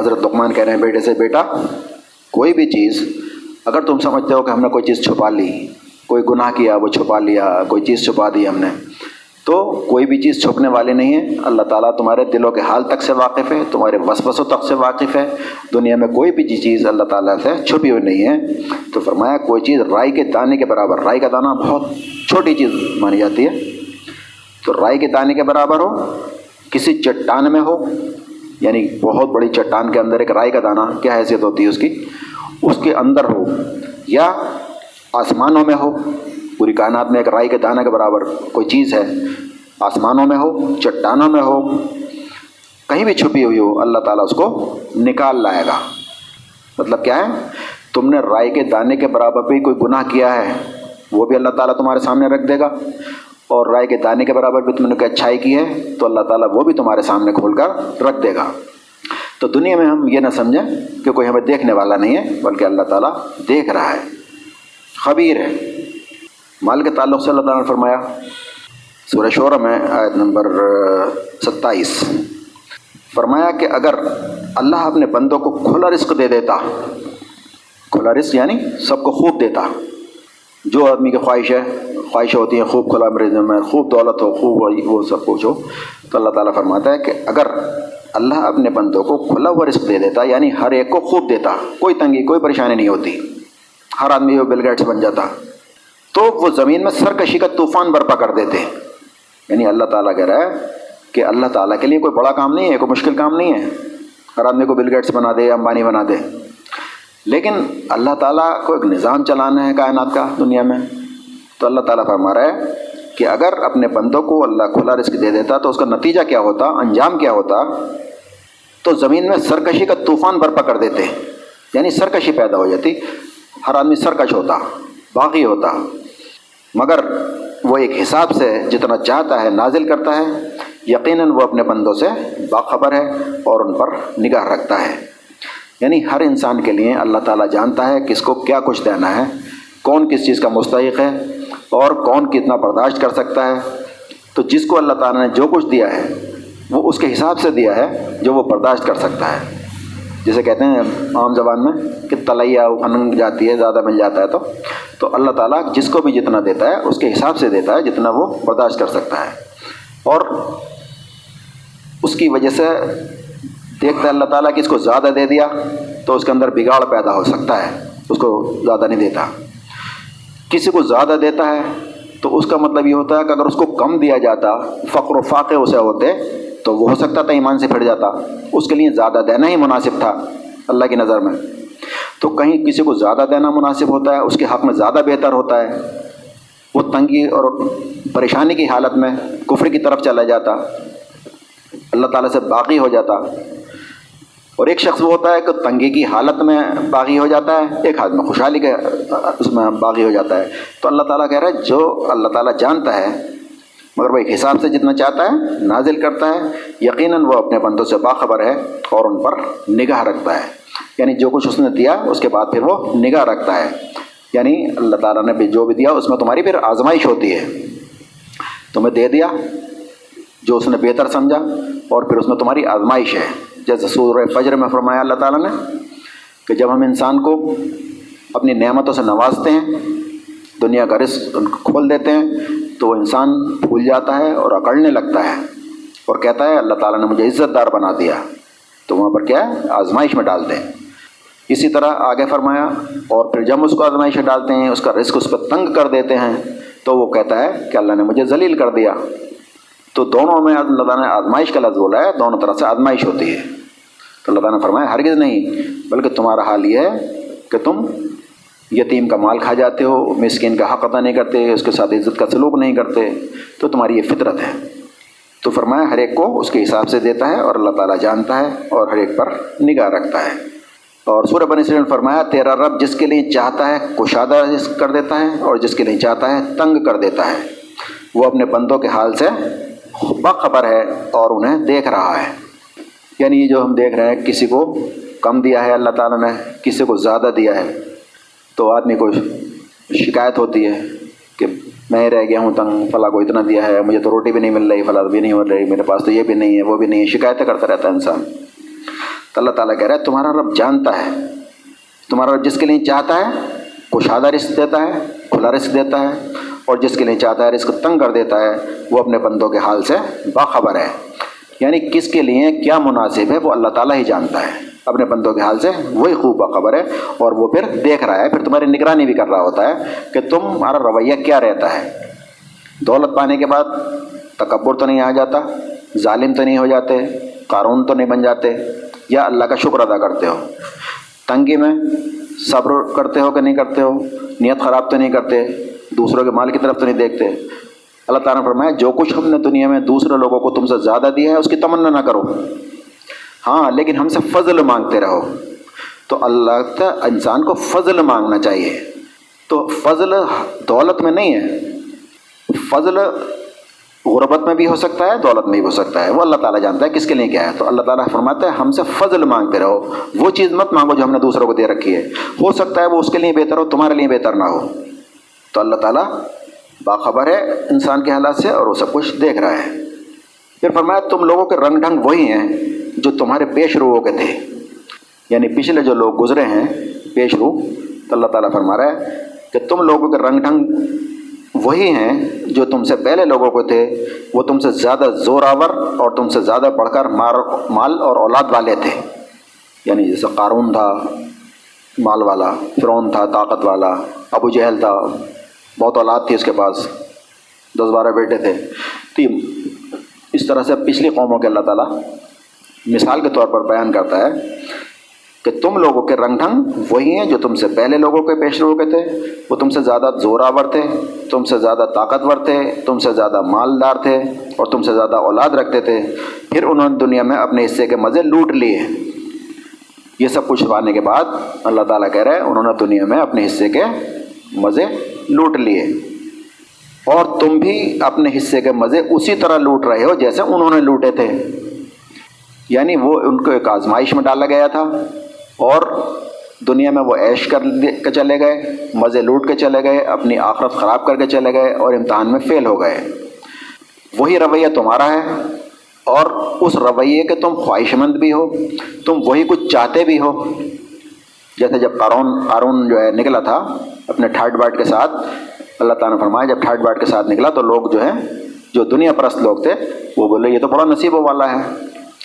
حضرت لقمان کہہ رہے ہیں، بیٹے سے بیٹا، کوئی بھی چیز، اگر تم سمجھتے ہو کہ ہم نے کوئی چیز چھپا لی، کوئی گناہ کیا، وہ چھپا لیا، کوئی چیز چھپا دی ہم نے تو کوئی بھی چیز چھپنے والی نہیں ہے۔ اللہ تعالیٰ تمہارے دلوں کے حال تک سے واقف ہے، تمہارے وسوسوں تک سے واقف ہے۔ دنیا میں کوئی بھی چیز اللہ تعالیٰ سے چھپی ہوئی نہیں ہے۔ تو فرمایا، کوئی چیز رائی کے دانے کے برابر، رائی کا دانہ بہت چھوٹی چیز مانی جاتی ہے۔ تو رائی کے دانے کے برابر ہو، کسی چٹان میں ہو یعنی بہت بڑی چٹان کے اندر ایک رائی کا دانہ، کیا حیثیت ہوتی ہے اس کی؟ اس کے اندر ہو یا آسمانوں میں ہو۔ پوری کائنات میں ایک رائی کے دانے کے برابر کوئی چیز ہے، آسمانوں میں ہو، چٹانوں میں ہو، کہیں بھی چھپی ہوئی ہو، اللہ تعالیٰ اس کو نکال لائے گا۔ مطلب کیا ہے؟ تم نے رائی کے دانے کے برابر بھی کوئی گناہ کیا ہے، وہ بھی اللہ تعالیٰ تمہارے سامنے رکھ دے گا۔ اور رائے کے دانے کے برابر بھی تم نے کوئی اچھائی کی ہے، تو اللہ تعالیٰ وہ بھی تمہارے سامنے کھول کر رکھ دے گا۔ تو دنیا میں ہم یہ نہ سمجھیں کہ کوئی ہمیں دیکھنے والا نہیں ہے، بلکہ اللہ تعالیٰ دیکھ رہا ہے، خبیر ہے۔ مال کے تعلق سے اللہ تعالیٰ نے فرمایا، سورہ شعرا میں آیت نمبر ستائیس۔ فرمایا کہ اگر اللہ اپنے بندوں کو کھلا رزق دے دیتا، کھلا رزق یعنی سب کو خوب دیتا، جو آدمی کی خواہش ہے، خواہشیں ہوتی ہیں، خوب کھلا مرض میں، خوب دولت ہو، خوب وہ سب کچھ ہو، تو اللہ تعالیٰ فرماتا ہے کہ اگر اللہ اپنے بندوں کو کھلا ہوا رزق دے دیتا یعنی ہر ایک کو خوب دیتا، کوئی تنگی، کوئی پریشانی نہیں ہوتی۔ ہر آدمی وہ بل گیٹس بن جاتا۔ تو وہ زمین میں سرکشی کا طوفان برپا کر دیتے یعنی اللہ تعالیٰ کہہ رہا ہے کہ اللہ تعالیٰ کے لیے کوئی بڑا کام نہیں ہے، کوئی مشکل کام نہیں ہے۔ ہر آدمی کو بل گیٹس بنا دے، امبانی بنا دے۔ لیکن اللہ تعالیٰ کو ایک نظام چلانا ہے کائنات کا دنیا میں۔ تو اللہ تعالیٰ فرما رہا ہے کہ اگر اپنے بندوں کو اللہ کھلا رزق دے دیتا تو اس کا نتیجہ کیا ہوتا، انجام کیا ہوتا، تو زمین میں سرکشی کا طوفان برپا کر دیتے۔ یعنی سرکشی پیدا ہو جاتی، ہر آدمی سرکش ہوتا۔ باقی ہوتا۔ مگر وہ ایک حساب سے جتنا چاہتا ہے نازل کرتا ہے، یقیناً وہ اپنے بندوں سے باخبر ہے اور ان پر نگاہ رکھتا ہے۔ یعنی ہر انسان کے لیے اللہ تعالیٰ جانتا ہے کس کو کیا کچھ دینا ہے، کون کس چیز کا مستحق ہے اور کون کتنا برداشت کر سکتا ہے۔ تو جس کو اللہ تعالیٰ نے جو کچھ دیا ہے، وہ اس کے حساب سے دیا ہے جو وہ برداشت کر سکتا ہے۔ جسے کہتے ہیں عام زبان میں کہ تلیا انگ جاتی ہے، زیادہ مل جاتا ہے تو تو اللہ تعالیٰ جس کو بھی جتنا دیتا ہے، اس کے حساب سے دیتا ہے جتنا وہ برداشت کر سکتا ہے۔ اور اس کی وجہ سے دیکھتا ہے اللہ تعالیٰ کہ اس کو زیادہ دے دیا تو اس کے اندر بگاڑ پیدا ہو سکتا ہے، اس کو زیادہ نہیں دیتا۔ کسی کو زیادہ دیتا ہے تو اس کا مطلب یہ ہوتا ہے کہ اگر اس کو کم دیا جاتا، فقر و فاقے اسے ہوتے تو وہ ہو سکتا تھا ایمان سے پھٹ جاتا، اس کے لیے زیادہ دینا ہی مناسب تھا، اللہ کی نظر میں۔ تو کہیں کسی کو زیادہ دینا مناسب ہوتا ہے، اس کے حق میں زیادہ بہتر ہوتا ہے۔ وہ تنگی اور پریشانی کی حالت میں کفر کی طرف چلا جاتا۔ اللہ تعالیٰ سے باقی ہو جاتا۔ اور ایک شخص وہ ہوتا ہے کہ تنگی کی حالت میں باغی ہو جاتا ہے، ایک حالت میں خوشحالی کے اس میں باغی ہو جاتا ہے۔ تو اللہ تعالیٰ کہہ رہا ہے، جو اللہ تعالیٰ جانتا ہے مگر وہ ایک حساب سے جتنا چاہتا ہے، نازل کرتا ہے۔ یقیناً وہ اپنے بندوں سے باخبر ہے اور ان پر نگاہ رکھتا ہے۔ یعنی جو کچھ اس نے دیا، اس کے بعد پھر وہ نگاہ رکھتا ہے۔ یعنی اللہ تعالیٰ نے بھی جو بھی دیا، اس میں تمہاری پھر آزمائش ہوتی ہے۔ تمہیں دے دیا، جو اس نے بہتر سمجھا، اور پھر اس میں تمہاری آزمائش ہے۔ جیسے سور فجر میں فرمایا اللہ تعالیٰ نے کہ جب ہم انسان کو اپنی نعمتوں سے نوازتے ہیں، دنیا کا رزق کھول دیتے ہیں تو وہ انسان بھول جاتا ہے اور اکڑنے لگتا ہے اور کہتا ہے، اللہ تعالیٰ نے مجھے عزت دار بنا دیا۔ تو وہاں پر کیا ہے؟ آزمائش میں ڈال دیں۔ اسی طرح آگے فرمایا، اور پھر جب اس کو آزمائش میں ڈالتے ہیں، اس کا رزق اس پہ تنگ کر دیتے ہیں، تو وہ کہتا ہے کہ اللہ نے مجھے ذلیل کر دیا۔ تو دونوں میں اللہ تعالیٰ نے آزمائش کا لفظ بولا ہے، دونوں طرح سے آزمائش ہوتی ہے۔ تو اللہ تعالیٰ نے فرمایا، ہرگز نہیں، بلکہ تمہارا حال یہ ہے کہ تم یتیم کا مال کھا جاتے ہو، مسکین کا حق ادا نہیں کرتے، اس کے ساتھ عزت کا سلوک نہیں کرتے، تو تمہاری یہ فطرت ہے۔ تو فرمایا، ہر ایک کو اس کے حساب سے دیتا ہے اور اللہ تعالیٰ جانتا ہے اور ہر ایک پر نگاہ رکھتا ہے۔ اور سورہ بنی اسرائیل نے فرمایا، تیرا رب جس کے لیے چاہتا ہے کشادہ کر دیتا ہے اور جس کے لیے چاہتا ہے تنگ کر دیتا ہے۔ وہ اپنے بندوں کے حال سے باخبر ہے اور انہیں دیکھ رہا ہے۔ یعنی یہ جو ہم دیکھ رہے ہیں، کسی کو کم دیا ہے اللہ تعالیٰ نے، کسی کو زیادہ دیا ہے۔ تو آدمی کو شکایت ہوتی ہے کہ میں رہ گیا ہوں تنگ، فلاں کو اتنا دیا ہے، مجھے تو روٹی بھی نہیں مل رہی، فلاں بھی نہیں مل رہی، میرے پاس تو یہ بھی نہیں ہے، وہ بھی نہیں ہے۔ شکایتیں کرتا رہتا ہے انسان۔ تو اللہ تعالیٰ کہہ رہا ہے، تمہارا رب جانتا ہے۔ تمہارا رب جس کے لیے چاہتا ہے کشادہ رزق دیتا ہے، کھلا رزق دیتا ہے۔ اور جس کے لیے چاہتا ہے، رزق تنگ کر دیتا ہے، وہ اپنے بندوں کے حال سے باخبر ہے۔ یعنی کس کے لیے، کیا مناسب ہے، وہ اللہ تعالیٰ ہی جانتا ہے۔ اپنے بندوں کے حال سے وہی خوب باخبر ہے اور وہ پھر دیکھ رہا ہے، پھر تمہاری نگرانی بھی کر رہا ہوتا ہے کہ تمہارا رویہ کیا رہتا ہے۔ دولت پانے کے بعد تکبر تو نہیں آ جاتا، ظالم تو نہیں ہو جاتے قانون تو نہیں بن جاتے، یا اللہ کا شکر ادا کرتے ہو۔ تنگی میں صبر کرتے ہو کہ نہیں کرتے ہو، نیت خراب تو نہیں کرتے، دوسروں کے مال کی طرف تو نہیں دیکھتے۔ اللہ تعالیٰ نے فرمایا، جو کچھ ہم نے دنیا میں دوسرے لوگوں کو تم سے زیادہ دیا ہے، اس کی تمنا نہ کرو۔ ہاں لیکن ہم سے فضل مانگتے رہو۔ تو اللہ انسان کو فضل مانگنا چاہیے۔ تو فضل دولت میں نہیں ہے۔ فضل غربت میں بھی ہو سکتا ہے، دولت میں بھی ہو سکتا ہے۔ وہ اللہ تعالیٰ جانتا ہے کس کے لیے کیا ہے۔ تو اللہ تعالیٰ فرماتا ہے، ہم سے فضل مانگتے رہو۔ وہ چیز مت مانگو جو ہم نے دوسروں کو دے رکھی ہے۔ ہو سکتا ہے وہ اس کے لیے بہتر ہو، تمہارے لیے بہتر نہ ہو۔ تو اللہ تعالیٰ باخبر ہے انسان کے حالات سے اور وہ سب کچھ دیکھ رہا ہے۔ پھر فرمایا، تم لوگوں کے رنگ ڈھنگ وہی ہیں۔ جو تمہارے پیش روؤں کے تھے۔ یعنی پچھلے جو لوگ گزرے ہیں، پیش رو، تو اللہ تعالیٰ فرما رہا ہے کہ تم لوگوں کے رنگ ڈھنگ وہی ہیں جو تم سے پہلے لوگوں کو تھے۔ وہ تم سے زیادہ زور آور اور تم سے زیادہ بڑھ کر مار، مال اور اولاد والے تھے۔ یعنی جیسے قارون تھا، مال والا، فرعون تھا، طاقت والا، ابو جہل تھا، بہت اولاد تھی اس کے پاس، دس بارہ بیٹے تھے۔ تو اس طرح سے پچھلی قوموں کے اللہ تعالیٰ مثال کے طور پر بیان کرتا ہے کہ تم لوگوں کے رنگ ڈھنگ وہی ہیں جو تم سے پہلے لوگوں کے پیش رو کے تھے۔ وہ تم سے زیادہ زوراور تھے، تم سے زیادہ طاقتور تھے، تم سے زیادہ مالدار تھے اور تم سے زیادہ اولاد رکھتے تھے۔ پھر انہوں نے دنیا میں اپنے حصے کے مزے لوٹ لیے۔ یہ سب کچھ پانے کے بعد اللہ تعالیٰ کہہ رہے ہیں انہوں نے دنیا میں اپنے حصے کے مزے لوٹ لیے۔ اور تم بھی اپنے حصے کے مزے اسی طرح لوٹ رہے ہو جیسے انہوں نے لوٹے تھے۔ یعنی وہ ان کو ایک آزمائش میں ڈالا گیا تھا اور دنیا میں وہ عیش کر کے چلے گئے، مزے لوٹ کے چلے گئے، اپنی آخرت خراب کر کے چلے گئے اور امتحان میں فیل ہو گئے۔ وہی رویہ تمہارا ہے اور اس رویے کے تم خواہش مند بھی ہو، تم وہی کچھ چاہتے بھی ہو۔ جیسے جب قارون قارون جو ہے نکلا تھا اپنے ٹھاٹ باٹ کے ساتھ، اللہ تعالیٰ نے فرمایا جب ٹھاٹ باٹ کے ساتھ نکلا تو لوگ جو ہے جو دنیا پرست لوگ تھے، وہ بولے، یہ تو بڑا نصیبوں والا ہے۔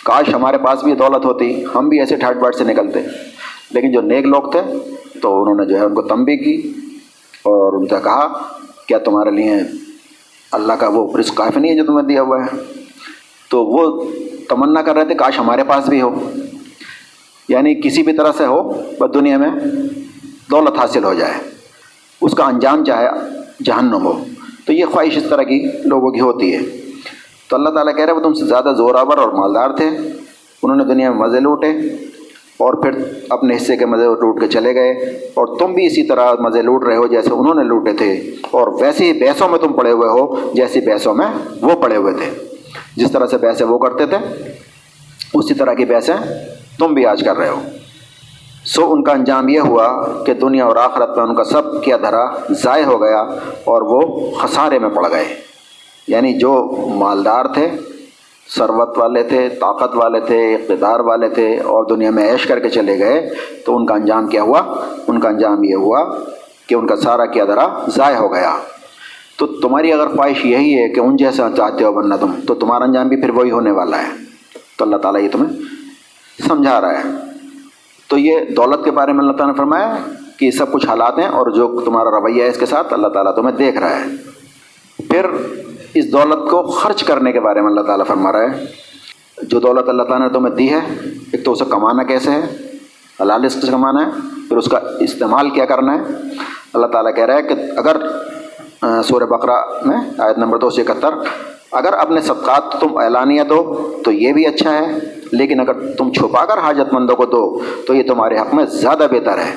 کاش ہمارے پاس بھی دولت ہوتی، ہم بھی ایسے ٹھاٹ باٹ سے نکلتے۔ لیکن جو نیک لوگ تھے، تو انہوں نے جو ہے ان کو تنبی کی اور ان سے کہا، کیا تمہارے لیے اللہ کا وہ رزق کافی نہیں ہے جو تمہیں دیا ہوا ہے؟ تو وہ تمنا کر رہے تھے، کاش ہمارے پاس بھی ہو۔ یعنی کسی بھی طرح سے ہو، بس دنیا میں دولت حاصل ہو جائے۔ اس کا انجام چاہے جہنم ہو۔ تو یہ خواہش اس طرح کی لوگوں کی ہوتی ہے۔ تو اللہ تعالیٰ کہہ رہے وہ تم سے زیادہ زوراور اور مالدار تھے۔ انہوں نے دنیا میں مزے لوٹے اور پھر اپنے حصے کے مزے لوٹ کے چلے گئے۔ اور تم بھی اسی طرح مزے لوٹ رہے ہو جیسے انہوں نے لوٹے تھے۔ اور ویسے ہی بحثوں میں تم پڑے ہوئے ہو جیسی بحثوں میں وہ پڑے ہوئے تھے۔ جس طرح سے بحثیں وہ کرتے تھے، اسی طرح کی بحثیں تم بھی آج کر رہے ہو۔ سو ان کا انجام یہ ہوا کہ دنیا اور آخرت میں ان کا سب کیا دھرا ضائع ہو گیا اور وہ خسارے میں پڑ گئے۔ یعنی جو مالدار تھے، ثروت والے تھے، طاقت والے تھے، اقتدار والے تھے اور دنیا میں عیش کر کے چلے گئے، تو ان کا انجام کیا ہوا؟ ان کا انجام یہ ہوا کہ ان کا سارا کیا دھرا ضائع ہو گیا۔ تو تمہاری اگر خواہش یہی ہے کہ ان جیسا چاہتے ہو بننا تم، تو تمہارا انجام بھی پھر وہی ہونے والا ہے۔ تو اللہ تعالیٰ یہ تمہیں سمجھا رہا ہے۔ تو یہ دولت کے بارے میں اللہ تعالیٰ نے فرمایا کہ یہ سب کچھ حالات ہیں اور جو تمہارا رویہ ہے اس کے ساتھ اللہ تعالیٰ تمہیں دیکھ رہا ہے۔ پھر اس دولت کو خرچ کرنے کے بارے میں اللہ تعالیٰ فرما رہا ہے۔ جو دولت اللہ تعالیٰ نے تمہیں دی ہے، ایک تو اسے کمانا کیسے ہے؟ حلال اس سے کمانا ہے، پھر اس کا استعمال کیا کرنا ہے۔ اللہ تعالیٰ کہہ رہا ہے کہ اگر سورہ بقرہ میں آیت نمبر دو سو اکہتر، اگر اپنے صدقات تم اعلانیہ دو تو یہ بھی اچھا ہے، لیکن اگر تم چھپا کر حاجت مندوں کو دو تو یہ تمہارے حق میں زیادہ بہتر ہے۔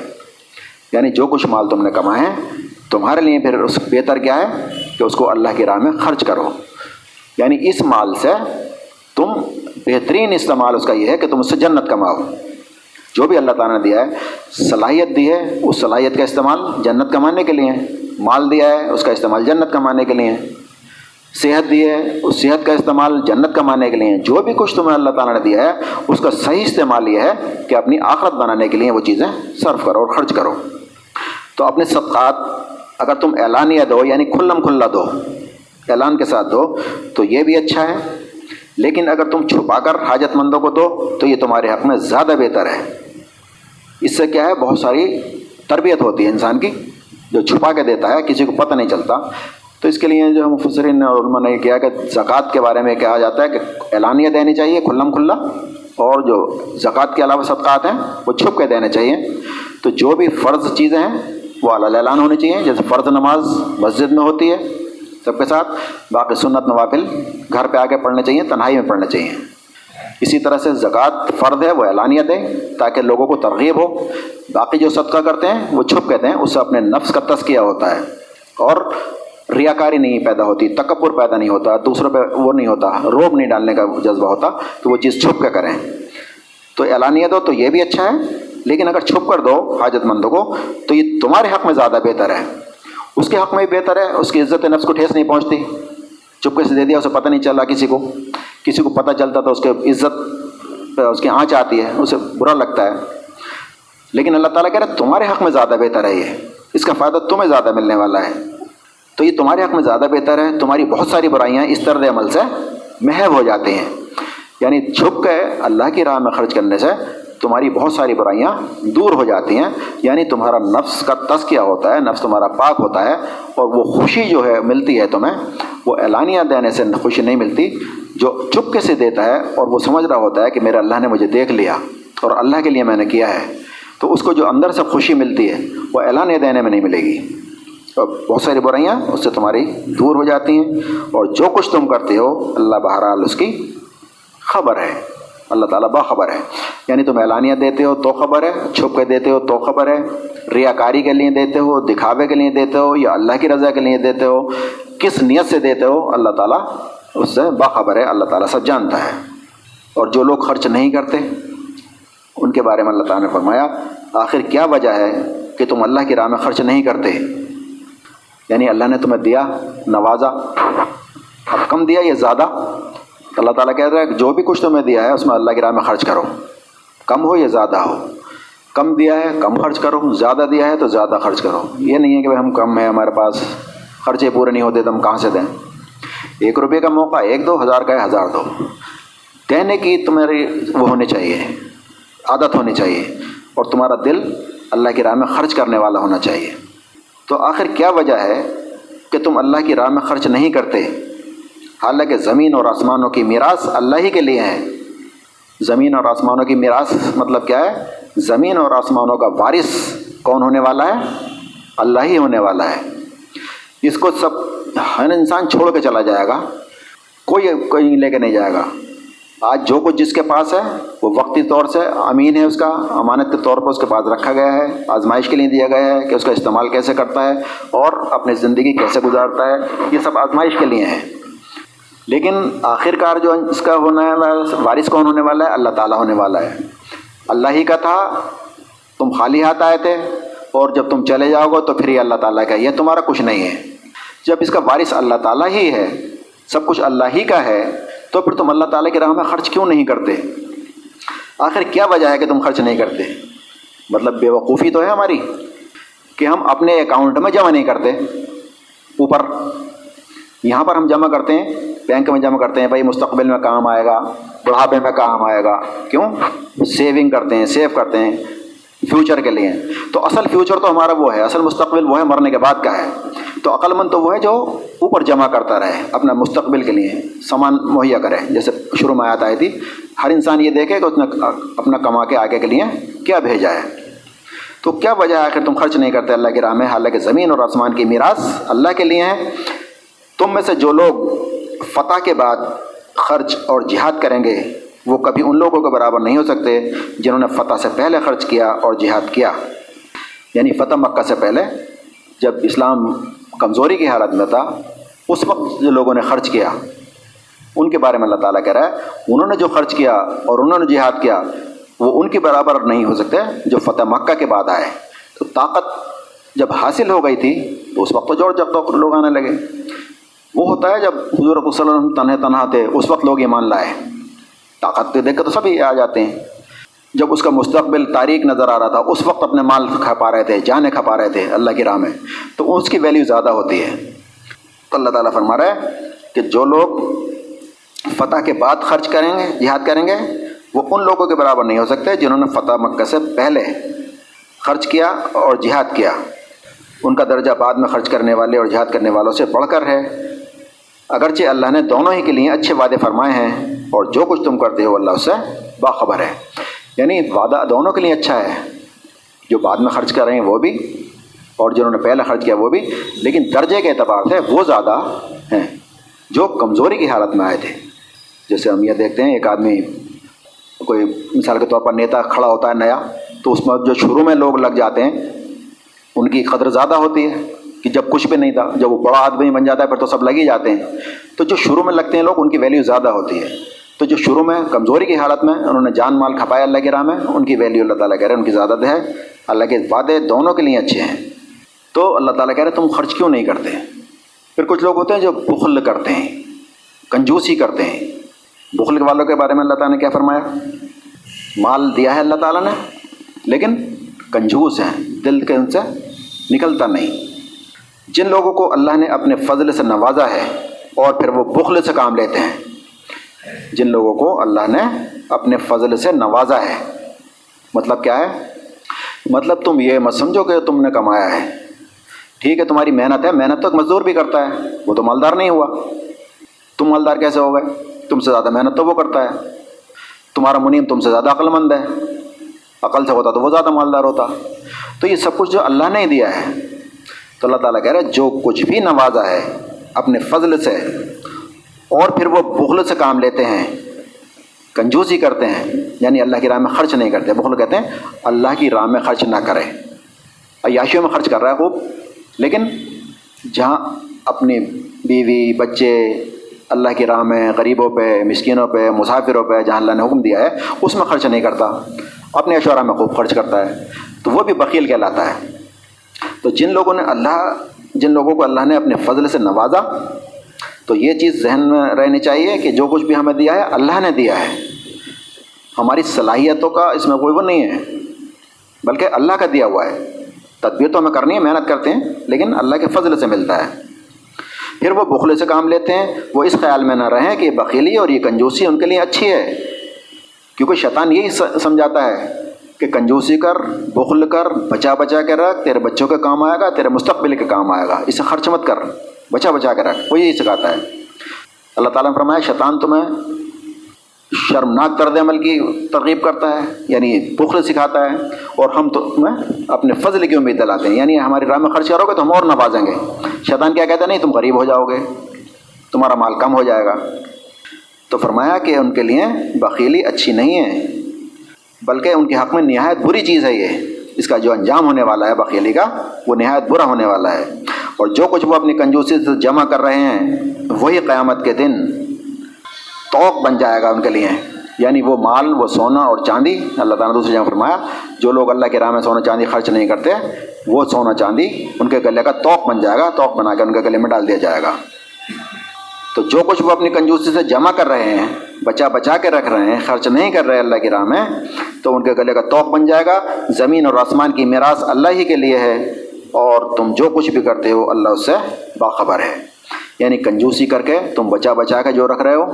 یعنی جو کچھ مال تم نے کمائے ہیں، تمہارے لیے پھر اس بہتر کیا ہے؟ کہ اس کو اللہ کی راہ میں خرچ کرو۔ یعنی اس مال سے تم بہترین استعمال اس کا یہ ہے کہ تم اس سے جنت کماؤ۔ جو بھی اللہ تعالیٰ نے دیا ہے، صلاحیت دی ہے، اس صلاحیت کا استعمال جنت کمانے کے لیے مال دیا ہے، اس کا استعمال جنت کمانے کے لیے صحت دی ہے، اس صحت کا استعمال جنت کمانے کے لیے جو بھی کچھ تمہیں اللہ تعالیٰ نے دیا ہے، اس کا صحیح استعمال یہ ہے کہ اپنی آخرت بنانے کے لیے وہ چیزیں صرف کرو اور خرچ کرو۔ تو اپنے صدقات اگر تم اعلانیہ دو یعنی کھلم کھلا دو، اعلان کے ساتھ دو، تو یہ بھی اچھا ہے۔ لیکن اگر تم چھپا کر حاجت مندوں کو دو، تو یہ تمہارے حق میں زیادہ بہتر ہے۔ اس سے کیا ہے؟ بہت ساری تربیت ہوتی ہے انسان کی، جو چھپا کے دیتا ہے، کسی کو پتہ نہیں چلتا۔ تو اس کے لیے جو مفسرین اور علماء نے کیا کہ زکوٰۃ کے بارے میں کہا جاتا ہے کہ اعلانیہ دینی چاہیے، کھلم کھلا۔ اور جو زکوٰۃ کے علاوہ صدقات ہیں، وہ چھپ کے دینے چاہیے۔ تو جو بھی فرض چیزیں ہیں وہ اعلیٰ اعلان ہونی چاہیے، جیسے فرض نماز مسجد میں ہوتی ہے، سب کے ساتھ، باقی سنت نوافل گھر پہ آ کے پڑھنے چاہیے، تنہائی میں پڑھنے چاہیے۔ اسی طرح سے زکوٰۃ فرد ہے، وہ اعلانیہ دیں تاکہ لوگوں کو ترغیب ہو۔ باقی جو صدقہ کرتے ہیں، وہ چھپ کہتے ہیں اس سے اپنے نفس کا تذکیہ ہوتا ہے۔ اور ریاکاری نہیں پیدا ہوتی، تکبر پیدا نہیں ہوتا، دوسروں پہ وہ نہیں ہوتا، روب نہیں ڈالنے کا جذبہ ہوتا، تو وہ چیز چھپ کے کریں۔ تو اعلانیہ دو تو یہ بھی اچھا ہے۔ لیکن اگر چھپ کر دو حاجت مندوں کو، تو یہ تمہارے حق میں زیادہ بہتر ہے۔ اس کے حق میں بھی بہتر ہے، اس کی عزت نفس کو ٹھیس نہیں پہنچتی۔ چپکے سے دے دیا، اسے پتہ نہیں چلا کسی کو۔ کسی کو پتہ چلتا تو اس کے عزت، اس کی آنچ آتی ہے، اسے برا لگتا ہے۔ لیکن اللہ تعالیٰ کہہ رہے تمہارے حق میں زیادہ بہتر ہے یہ۔ اس کا فائدہ تمہیں زیادہ ملنے والا ہے۔ تو یہ تمہارے حق میں زیادہ بہتر ہے۔ تمہاری بہت ساری برائیاں اس طرز عمل سے محب ہو جاتی ہیں۔ یعنی چھپ کے اللہ کی راہ میں خرچ کرنے سے تمہاری بہت ساری برائیاں دور ہو جاتی ہیں۔ یعنی تمہارا نفس کا تذکیہ ہوتا ہے، نفس تمہارا پاک ہوتا ہے اور وہ خوشی جو ہے ملتی ہے تمہیں، وہ اعلانیہ دینے سے خوشی نہیں ملتی، جو چپکے سے دیتا ہے اور وہ سمجھ رہا ہوتا ہے کہ میرا اللہ نے مجھے دیکھ لیا اور اللہ کے لیے میں نے کیا ہے۔ تو اس کو جو اندر سے خوشی ملتی ہے، وہ اعلانیہ دینے میں نہیں ملے گی۔ بہت ساری برائیاں اس سے تمہاری دور ہو جاتی ہیں اور جو کچھ تم کرتے ہو، اللہ بہرحال اس کی خبر ہے۔ اللہ تعالیٰ باخبر ہے۔ یعنی تم اعلانیہ دیتے ہو تو خبر ہے چھپ کے دیتے ہو تو خبر ہے، ریاکاری کے لیے دیتے ہو، دکھاوے کے لیے دیتے ہو، یا اللہ کی رضا کے لیے دیتے ہو، کس نیت سے دیتے ہو، اللہ تعالیٰ اس سے باخبر ہے، اللہ تعالیٰ سب جانتا ہے۔ اور جو لوگ خرچ نہیں کرتے، ان کے بارے میں اللہ تعالیٰ نے فرمایا، آخر کیا وجہ ہے کہ تم اللہ کی راہ میں خرچ نہیں کرتے؟ یعنی اللہ نے تمہیں دیا نوازا، اب کم دیا یہ زیادہ؟ اللہ تعالیٰ کہہ رہا ہے کہ جو بھی کچھ تمہیں دیا ہے، اس میں اللہ کی راہ میں خرچ کرو۔ کم ہو یا زیادہ ہو؟ کم دیا ہے، کم خرچ کرو۔ زیادہ دیا ہے تو زیادہ خرچ کرو۔ یہ نہیں ہے کہ بھائی ہم کم ہیں، ہمارے پاس خرچے پورے نہیں ہوتے، تو ہم کہاں سے دیں؟ ایک روپے کا موقع ایک دو ہزار کا ہے، ہزار دو۔ کہنے کی تمہاری وہ ہونی چاہیے، عادت ہونی چاہیے اور تمہارا دل اللہ کی راہ میں خرچ کرنے والا ہونا چاہیے۔ تو آخر کیا وجہ ہے کہ تم اللہ کی راہ میں خرچ نہیں کرتے؟ حالانکہ زمین اور آسمانوں کی میراث اللہ ہی کے لیے ہیں زمین اور آسمانوں کی میراث مطلب کیا ہے؟ زمین اور آسمانوں کا وارث کون ہونے والا ہے؟ اللہ ہی ہونے والا ہے۔ اس کو سب ہر انسان چھوڑ کے چلا جائے گا۔ کوئی کوئی لے کے نہیں جائے گا۔ آج جو کچھ جس کے پاس ہے، وہ وقتی طور سے امین ہے اس کا، امانت کے طور پر اس کے پاس رکھا گیا ہے۔ آزمائش کے لیے دیا گیا ہے کہ اس کا استعمال کیسے کرتا ہے اور اپنی زندگی کیسے گزارتا ہے۔ یہ سب آزمائش کے لیے ہیں۔ لیکن آخر کار جو اس کا ہونا ہے وارث کون ہونے والا ہے؟ اللہ تعالیٰ ہونے والا ہے۔ اللہ ہی کا تھا، تم خالی ہاتھ آئے تھے، اور جب تم چلے جاؤ گے تو پھر یہ اللہ تعالیٰ کا یہ تمہارا کچھ نہیں ہے۔ جب اس کا وارث اللہ تعالیٰ ہی ہے، سب کچھ اللہ ہی کا ہے، تو پھر تم اللہ تعالیٰ کی راہ میں خرچ کیوں نہیں کرتے؟ آخر کیا وجہ ہے کہ تم خرچ نہیں کرتے؟ مطلب بے وقوفی تو ہے ہماری کہ ہم اپنے اکاؤنٹ میں جمع نہیں کرتے۔ اوپر یہاں پر ہم جمع کرتے ہیں، بینک میں جمع کرتے ہیں، بھائی مستقبل میں کام آئے گا، بڑھاپے میں کام آئے گا، کیوں؟ سیونگ کرتے ہیں سیو کرتے ہیں فیوچر کے لیے۔ تو اصل فیوچر تو ہمارا وہ ہے، اصل مستقبل وہ ہے، مرنے کے بعد کا ہے۔ تو عقل مند تو وہ ہے جو اوپر جمع کرتا رہے، اپنا مستقبل کے لیے سامان مہیا کرے۔ جیسے شروع میں آیت آئی تھی، ہر انسان یہ دیکھے کہ اس نے اپنا کما کے آگے کے لیے کیا بھیجا ہے۔ تو کیا وجہ ہے کہ تم خرچ نہیں کرتے؟ اللہ کے راہ میں، حالانکہ زمین اور آسمان کی میراث اللہ کے لیے ہیں تم میں سے جو لوگ فتح کے بعد خرچ اور جہاد کریں گے، وہ کبھی ان لوگوں کے برابر نہیں ہو سکتے جنہوں نے فتح سے پہلے خرچ کیا اور جہاد کیا۔ یعنی فتح مکہ سے پہلے جب اسلام کمزوری کی حالت میں تھا، اس وقت جو لوگوں نے خرچ کیا، ان کے بارے میں اللہ تعالیٰ کہہ رہا ہے، انہوں نے جو خرچ کیا اور انہوں نے جہاد کیا، وہ ان کے برابر نہیں ہو سکتے جو فتح مکہ کے بعد آئے۔ تو طاقت جب حاصل ہو گئی تھی، تو اس وقت تو جوڑ جب تو لوگ آنے لگے۔ وہ ہوتا ہے جب حضور صلی اللہ علیہ وسلم تنہے تنہا تھے، اس وقت لوگ ایمان لائے۔ طاقت دیکھ کر تو سبھی آ جاتے ہیں۔ جب اس کا مستقبل تاریخ نظر آ رہا تھا، اس وقت اپنے مال کھپا رہے تھے جانیں کھپا رہے تھے اللہ کی راہ میں۔ تو اس کی ویلیو زیادہ ہوتی ہے۔ تو اللہ تعالیٰ فرما رہا ہے کہ جو لوگ فتح کے بعد خرچ کریں گے، جہاد کریں گے، وہ ان لوگوں کے برابر نہیں ہو سکتے جنہوں نے فتح مکہ سے پہلے خرچ کیا اور جہاد کیا۔ ان کا درجہ بعد میں خرچ کرنے والے اور جہاد کرنے والوں سے بڑھ کر ہے۔ اگرچہ اللہ نے دونوں ہی کے لیے اچھے وعدے فرمائے ہیں اور جو کچھ تم کرتے ہو اللہ اس سے باخبر ہے۔ یعنی وعدہ دونوں کے لیے اچھا ہے۔ جو بعد میں خرچ کر رہے ہیں وہ بھی، اور جنہوں نے پہلے خرچ کیا وہ بھی، لیکن درجے کے اعتبار سے وہ زیادہ ہیں جو کمزوری کی حالت میں آئے تھے۔ جیسے ہم یہ دیکھتے ہیں، ایک آدمی، کوئی مثال کے طور پر نیتا کھڑا ہوتا ہے نیا، تو اس میں جو شروع میں لوگ لگ جاتے ہیں، ان کی قدر زیادہ ہوتی ہے۔ کہ جب کچھ بھی نہیں تھا، جب وہ بڑا آدمی بن جاتا ہے، پھر تو سب لگ ہی جاتے ہیں۔ تو جو شروع میں لگتے ہیں لوگ، ان کی ویلیو زیادہ ہوتی ہے۔ تو جو شروع میں کمزوری کی حالت میں انہوں نے جان مال کھپایا اللہ کی راہ میں، ان کی ویلیو اللہ تعالیٰ کہہ رہے ہیں، ان کی زیادت ہے۔ اللہ کے وعدے دونوں کے لیے اچھے ہیں۔ تو اللہ تعالیٰ کہہ رہے تم خرچ کیوں نہیں کرتے؟ پھر کچھ لوگ ہوتے ہیں جو بخل کرتے ہیں، کنجوسی کرتے ہیں۔ بخل والوں کے بارے میں اللہ تعالیٰ نے کیا فرمایا؟ مال دیا ہے اللہ تعالیٰ نے، لیکن کنجوس ہیں۔ دل کے ان سے نکلتا نہیں۔ جن لوگوں کو اللہ نے اپنے فضل سے نوازا ہے اور پھر وہ بخل سے کام لیتے ہیں، جن لوگوں کو اللہ نے اپنے فضل سے نوازا ہے۔ مطلب کیا ہے؟ مطلب تم یہ مت سمجھو کہ تم نے کمایا ہے۔ ٹھیک ہے، تمہاری محنت ہے، محنت تو ایک مزدور بھی کرتا ہے، وہ تو مالدار نہیں ہوا۔ تم مالدار کیسے ہو گئے؟ تم سے زیادہ محنت تو وہ کرتا ہے۔ تمہارا منیم تم سے زیادہ عقل مند ہے۔ عقل سے ہوتا تو وہ زیادہ مالدار ہوتا۔ تو یہ سب کچھ جو اللہ نے دیا ہے تو اللہ تعالیٰ کہہ رہے جو کچھ بھی نوازا ہے، اپنے فضل سے، اور پھر وہ بغل سے کام لیتے ہیں، کنجوسی کرتے ہیں یعنی اللہ کی راہ میں خرچ نہیں کرتے۔ بغل کہتے ہیں، اللہ کی راہ میں خرچ نہ کرے۔ عیاشیوں میں خرچ کر رہا ہے خوب، لیکن جہاں اپنی بیوی، بچے، اللہ کی راہ میں غریبوں پہ، مسکینوں پہ، مسافروں پہ، جہاں اللہ نے حکم دیا ہے، اس میں خرچ نہیں کرتا۔ اپنے اشورہ میں خوب خرچ کرتا ہے۔ تو وہ بھی بکیل کہلاتا ہے۔ تو جن لوگوں نے اللہ، جن لوگوں کو اللہ نے اپنے فضل سے نوازا، تو یہ چیز ذہن میں رہنی چاہیے کہ جو کچھ بھی ہمیں دیا ہے، اللہ نے دیا ہے۔ ہماری صلاحیتوں کا اس میں کوئی وہ نہیں ہے، بلکہ اللہ کا دیا ہوا ہے۔ تدبیر تو ہمیں کرنی ہے، محنت کرتے ہیں، لیکن اللہ کے فضل سے ملتا ہے۔ پھر وہ بخلے سے کام لیتے ہیں، وہ اس خیال میں نہ رہیں کہ یہ بخیلی اور یہ کنجوسی ان کے لیے اچھی ہے، کیونکہ شیطان یہی سمجھاتا ہے۔ کہ کنجوسی کر، بخل کر، بچا بچا کے رکھ، تیرے بچوں کے کام آئے گا، تیرے مستقبل کے کام آئے گا۔ اسے خرچ مت کر، بچا بچا کے رکھ۔ وہ یہی سکھاتا ہے۔ اللہ تعالیٰ نے فرمایا، شیطان تمہیں شرمناک طرز عمل کی ترغیب کرتا ہے یعنی بخل سکھاتا ہے، اور ہم تو اپنے فضل کی امید دلاتے ہیں۔ یعنی ہماری راہ میں خرچ کرو گے تو ہم اور نوازیں گے۔ شیطان کیا کہتے ہیں نہیں، تم غریب ہو جاؤ گے، تمہارا مال کم ہو جائے گا۔ تو فرمایا کہ ان کے لیے بخیلی اچھی نہیں ہے۔ بلکہ ان کے حق میں نہایت بری چیز ہے یہ۔ اس کا جو انجام ہونے والا ہے بخیلی کا، وہ نہایت برا ہونے والا ہے۔ اور جو کچھ وہ اپنی کنجوسی سے جمع کر رہے ہیں، وہی قیامت کے دن توق بن جائے گا ان کے لیے۔ یعنی وہ مال، وہ سونا اور چاندی، اللہ تعالیٰ نے دوسری جگہ فرمایا، جو لوگ اللہ کے راہ میں سونا چاندی خرچ نہیں کرتے، وہ سونا چاندی ان کے گلے کا توق بن جائے گا۔ توق بنا کے ان کے گلے میں ڈال دیا جائے گا۔ تو جو کچھ وہ اپنی کنجوسی سے جمع کر رہے ہیں، بچا بچا کے رکھ رہے ہیں، خرچ نہیں کر رہے اللہ کی راہ میں، تو ان کے گلے کا توق بن جائے گا۔ زمین اور آسمان کی میراث اللہ ہی کے لیے ہے اور تم جو کچھ بھی کرتے ہو، اللہ اس سے باخبر ہے۔ یعنی کنجوسی کر کے تم بچا بچا کے جو رکھ رہے ہو،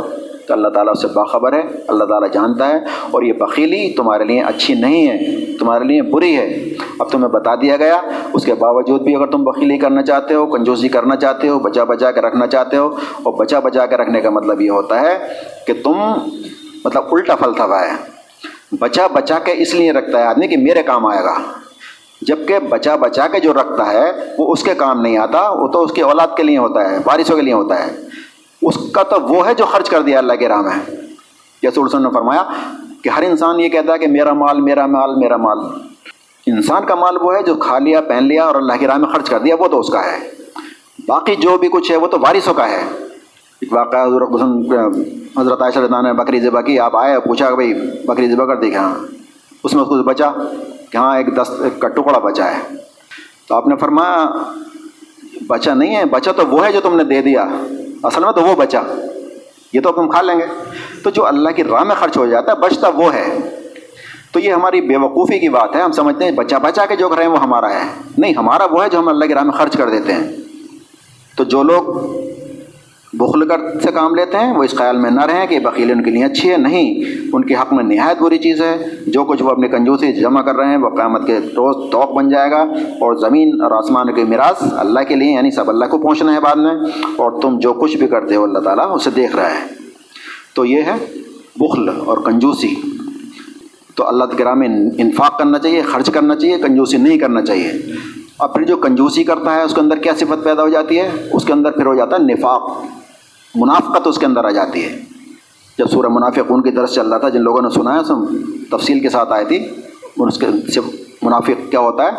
تو اللہ تعالیٰ اس سے باخبر ہے، اللہ تعالیٰ جانتا ہے، اور یہ بخیلی تمہارے لیے اچھی نہیں ہے، تمہارے لیے بری ہے۔ اب تمہیں بتا دیا گیا، اس کے باوجود بھی اگر تم بخیلی کرنا چاہتے ہو، کنجوسی کرنا چاہتے ہو، بچا بچا کے رکھنا چاہتے ہو، اور بچا بچا کے رکھنے کا مطلب یہ ہوتا ہے کہ تم مطلب الٹا فلسفہ ہے۔ بچا بچا کے اس لیے رکھتا ہے آدمی کہ میرے کام آئے گا۔ جبکہ بچا بچا کے جو رکھتا ہے، وہ اس کے کام نہیں آتا، وہ تو اس کی اولاد کے لیے ہوتا ہے بارشوں کے لیے ہوتا ہے۔ اس کا تو وہ ہے جو خرچ کر دیا اللہ کے راہ میں۔ جیسے ارسن نے فرمایا کہ ہر انسان یہ کہتا ہے کہ میرا مال میرا مال میرا مال۔ انسان کا مال وہ ہے جو کھا لیا، پہن لیا اور اللہ کی راہ میں خرچ کر دیا، وہ تو اس کا ہے۔ باقی جو بھی کچھ ہے وہ تو وارثوں کا ہے۔ ایک واقعہ حضرت حضرت عائشہ نے بکری ذبح کی، آپ آئے پوچھا کہ بھائی، بکری ذبح کر دی کہ ہاں اس میں اس کو بچا کہ ہاں ایک دس ایک کا ٹکڑا بچا ہے۔ تو آپ نے فرمایا، بچا نہیں ہے، بچا تو وہ ہے جو تم نے دے دیا۔ اصل میں تو وہ بچا۔ یہ تو ہم کھا لیں گے۔ تو جو اللہ کی راہ میں خرچ ہو جاتا ہے، بچتا وہ ہے۔ تو یہ ہماری بے وقوفی کی بات ہے۔ ہم سمجھتے ہیں، بچا بچا کے جو کر رہے ہیں، وہ ہمارا ہے۔ نہیں، ہمارا وہ ہے جو ہم اللہ کی راہ میں خرچ کر دیتے ہیں۔ تو جو لوگ بخل کر سے کام لیتے ہیں، وہ اس خیال میں نہ رہیں کہ بخیل ان کے لیے اچھی ہے، نہیں۔ ان کے حق میں نہایت بری چیز ہے۔ جو کچھ وہ اپنی کنجوسی جمع کر رہے ہیں، وہ قیامت کے روز توق بن جائے گا۔ اور زمین اور آسمان کے میراث اللہ کے لیے یعنی سب اللہ کو پہنچنا ہے بعد میں۔ اور تم جو کچھ بھی کرتے ہو، اللہ تعالیٰ اسے دیکھ رہا ہے۔ تو یہ ہے بخل اور کنجوسی۔ تو اللہ کے راہ میں انفاق کرنا چاہیے، خرچ کرنا چاہیے، کنجوسی نہیں کرنا چاہیے۔ اور پھر جو کنجوسی کرتا ہے، اس کے اندر کیا صفت پیدا ہو جاتی ہے؟ اس کے اندر پھر ہو جاتا ہے نفاق۔ منافقت اس کے اندر آ جاتی ہے۔ جب سورہ منافقون کی درس چل رہا تھا، جن لوگوں نے سنا ہے، سب تفصیل کے ساتھ آئی تھی اس کے منافق کیا ہوتا ہے؟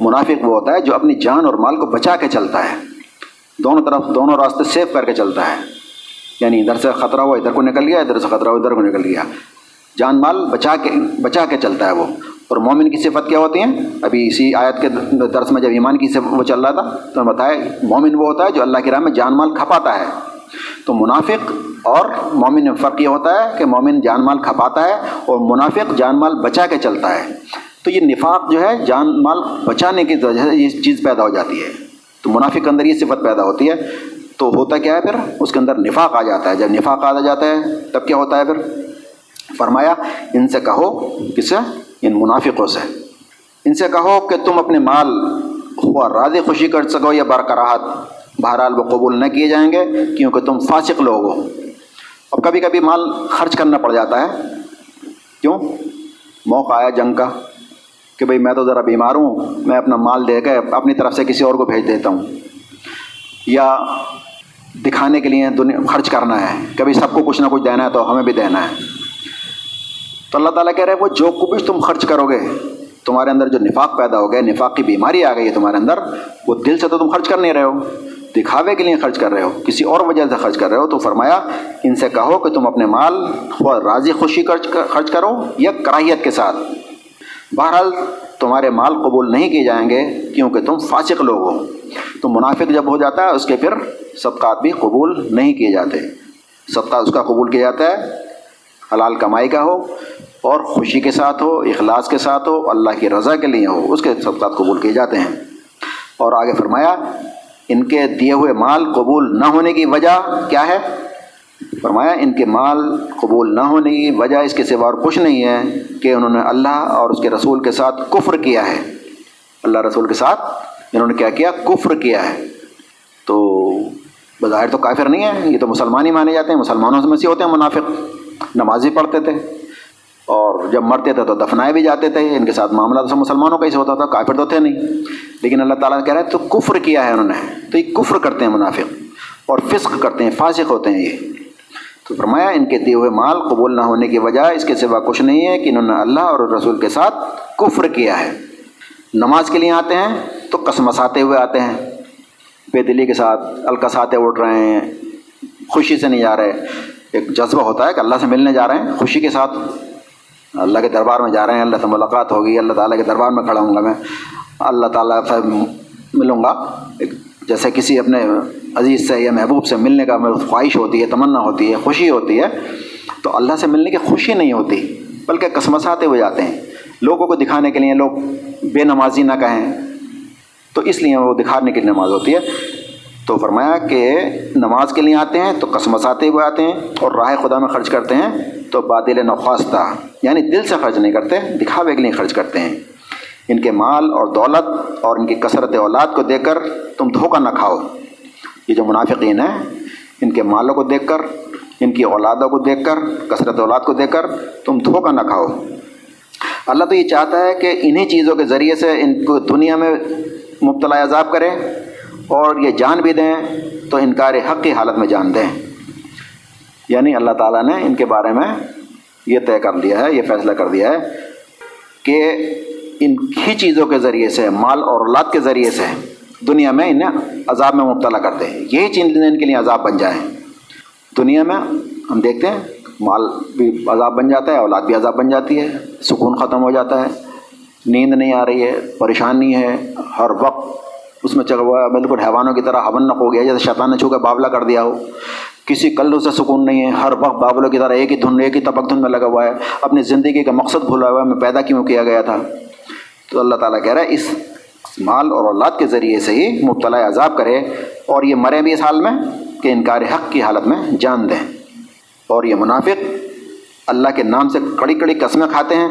منافق وہ ہوتا ہے جو اپنی جان اور مال کو بچا کے چلتا ہے۔ دونوں طرف، دونوں راستے سیف کر کے چلتا ہے۔ یعنی ادھر سے خطرہ ہوا، ادھر کو نکل گیا، ادھر سے خطرہ ہوا، ادھر کو نکل گیا۔ جان مال بچا کے بچا کے چلتا ہے وہ۔ اور مومن کی صفت کیا ہوتی ہیں؟ ابھی اسی آیت کے درس میں جب ایمان کی صفت وہ چل رہا تھا، تو بتائے مومن وہ ہوتا ہے جو اللہ کی راہ میں جان مال کھپاتا ہے۔ تو منافق اور مومن میں فرق یہ ہوتا ہے کہ مومن جان مال کھپاتا ہے اور منافق جان مال بچا کے چلتا ہے۔ تو یہ نفاق جو ہے جان مال بچانے کی وجہ سے یہ چیز پیدا ہو جاتی ہے۔ تو منافق کے اندر یہ صفت پیدا ہوتی ہے۔ تو ہوتا کیا ہے پھر؟ اس کے اندر نفاق آ جاتا ہے۔ جب نفاق آ جاتا ہے، تب کیا ہوتا ہے پھر؟ فرمایا، ان سے کہو کس سے؟ ان منافقوں سے۔ ان سے کہو کہ تم اپنے مال ہوا راضی خوشی کر سکو یا برقراہت بہرحال وہ قبول نہ کیے جائیں گے کیونکہ تم فاسق لوگ ہو۔ اب کبھی کبھی مال خرچ کرنا پڑ جاتا ہے۔ کیوں؟ موقع آیا جنگ کا کہ بھئی میں تو ذرا بیمار ہوں، میں اپنا مال دے کے اپنی طرف سے کسی اور کو بھیج دیتا ہوں۔ یا دکھانے کے لیے دنیا خرچ کرنا ہے، کبھی سب کو کچھ نہ کچھ دینا ہے تو ہمیں بھی دینا ہے۔ تو اللہ تعالیٰ کہہ رہے وہ جو کچھ تم خرچ کرو گے، تمہارے اندر جو نفاق پیدا ہو گیا نفاق کی بیماری آ گئی ہے تمہارے اندر، وہ دل سے تو تم خرچ کر نہیں رہے ہو۔ دکھاوے کے لیے خرچ کر رہے ہو، کسی اور وجہ سے خرچ کر رہے ہو، تو فرمایا، ان سے کہو کہ تم اپنے مال راضی خوشی خرچ کرو یا کراہیت کے ساتھ۔ بہرحال، تمہارے مال قبول نہیں کیے جائیں گے کیونکہ تم فاسق لوگ ہو۔ تو منافق جب ہو جاتا ہے، اس کے پھر صدقات بھی قبول نہیں کیے جاتے۔ صدقہ اس کا قبول کیا جاتا ہے، حلال کمائی کا ہو، اور خوشی کے ساتھ ہو، اخلاص کے ساتھ ہو، اللہ کی رضا کے لیے ہو، اس کے صدقات قبول کیے جاتے ہیں۔ اور آگے فرمایا ان کے دیے ہوئے مال قبول نہ ہونے کی وجہ کیا ہے؟ فرمایا، ان کے مال قبول نہ ہونے کی وجہ اس کے سوا اور کچھ نہیں ہے کہ انہوں نے اللہ اور اس کے رسول کے ساتھ کفر کیا ہے۔ اللہ رسول کے ساتھ انہوں نے کیا کیا؟ کفر کیا ہے۔ تو بظاہر تو کافر نہیں ہے، یہ تو مسلمان ہی مانے جاتے ہیں، مسلمانوں سے میں سے ہوتے ہیں منافق۔ نمازی پڑھتے تھے۔ اور جب مرتے تھے تو دفنائے بھی جاتے تھے، ان کے ساتھ معاملہ تو مسلمانوں کا ہی سے ہوتا تھا، کافر تو تھے نہیں۔ لیکن اللہ تعالیٰ کہہ رہے ہیں تو کفر کیا ہے انہوں نے؟ تو یہ کفر کرتے ہیں منافق اور فسق کرتے ہیں، فاسق ہوتے ہیں یہ۔ تو فرمایا، ان کے دیے ہوئے مال قبول نہ ہونے کی وجہ اس کے سوا کچھ نہیں ہے کہ انہوں نے اللہ اور رسول کے ساتھ کفر کیا ہے۔ نماز کے لیے آتے ہیں تو قسمساتے ہوئے آتے ہیں بے دلی کے ساتھ الکساتے اٹھ رہے ہیں، خوشی سے نہیں جا رہے۔ ایک جذبہ ہوتا ہے کہ اللہ سے ملنے جا رہے ہیں، خوشی کے ساتھ۔ اللہ کے دربار میں جا رہے ہیں، اللہ سے ملاقات ہوگی، اللہ تعالیٰ کے دربار میں کھڑا ہوں گا میں۔ اللہ تعالیٰ سے ملوں گا۔ جیسے کسی اپنے عزیز سے یا محبوب سے ملنے کا خواہش ہوتی ہے، تمنا ہوتی ہے، خوشی ہوتی ہے، تو اللہ سے ملنے کی خوشی نہیں ہوتی، بلکہ قسمساتے ہوئے جاتے ہیں۔ لوگوں کو دکھانے کے لیے لوگ بے نمازی نہ کہیں، تو اس لیے وہ دکھانے کی نماز ہوتی ہے۔ تو فرمایا کہ نماز کے لیے آتے ہیں تو قسمساتے ہوئے آتے ہیں اور راہ خدا میں خرچ کرتے ہیں تو بادل نخواستہ یعنی دل سے خرچ نہیں کرتے، دکھاوے کے لیے خرچ کرتے ہیں۔ ان کے مال اور دولت اور ان کی کثرت اولاد کو دیکھ کر تم دھوکہ نہ کھاؤ۔ یہ جو منافقین ہیں، ان کے مالوں کو دیکھ کر، ان کی اولادوں کو دیکھ کر، کثرت اولاد کو دیکھ کر تم دھوکہ نہ کھاؤ۔ اللہ تو یہ چاہتا ہے کہ انہی چیزوں کے ذریعے سے ان کو دنیا میں مبتلا عذاب کرے۔ اور یہ جان بھی دیں تو انکار حق کی حالت میں جان دیں۔ یعنی اللہ تعالیٰ نے ان کے بارے میں یہ طے کر دیا ہے، یہ فیصلہ کر دیا ہے کہ ان ہی چیزوں کے ذریعے سے، مال اور اولاد کے ذریعے سے دنیا میں انہیں عذاب میں مبتلا کرتے ہیں یہی چیزیں ان کے لیے عذاب بن جائیں دنیا میں ہم دیکھتے ہیں، مال بھی عذاب بن جاتا ہے، اولاد بھی عذاب بن جاتی ہے، سکون ختم ہو جاتا ہے، نیند نہیں آ رہی ہے، پریشانی ہے، ہر وقت اس میں چل ہوا بالکل حیوانوں کی طرح ہون ہو گیا، جیسے شیطان نے چھو کے بابلہ کر دیا ہو۔ کسی کل سے سکون نہیں ہے، ہر وقت بابلوں کی طرح ایک ہی دھن، ایک ہی تپک دھن میں لگا ہوا ہے۔ اپنی زندگی کا مقصد بھولا ہوا ہے، میں پیدا کیوں کیا گیا تھا؟ تو اللہ تعالیٰ کہہ رہا ہے، اس مال اور اولاد کے ذریعے سے ہی مبتلا عذاب کرے اور یہ مرے بھی اس حال میں کہ انکار حق کی حالت میں جان دیں۔ اور یہ منافق اللہ کے نام سے کڑی کڑی قسمیں کھاتے ہیں۔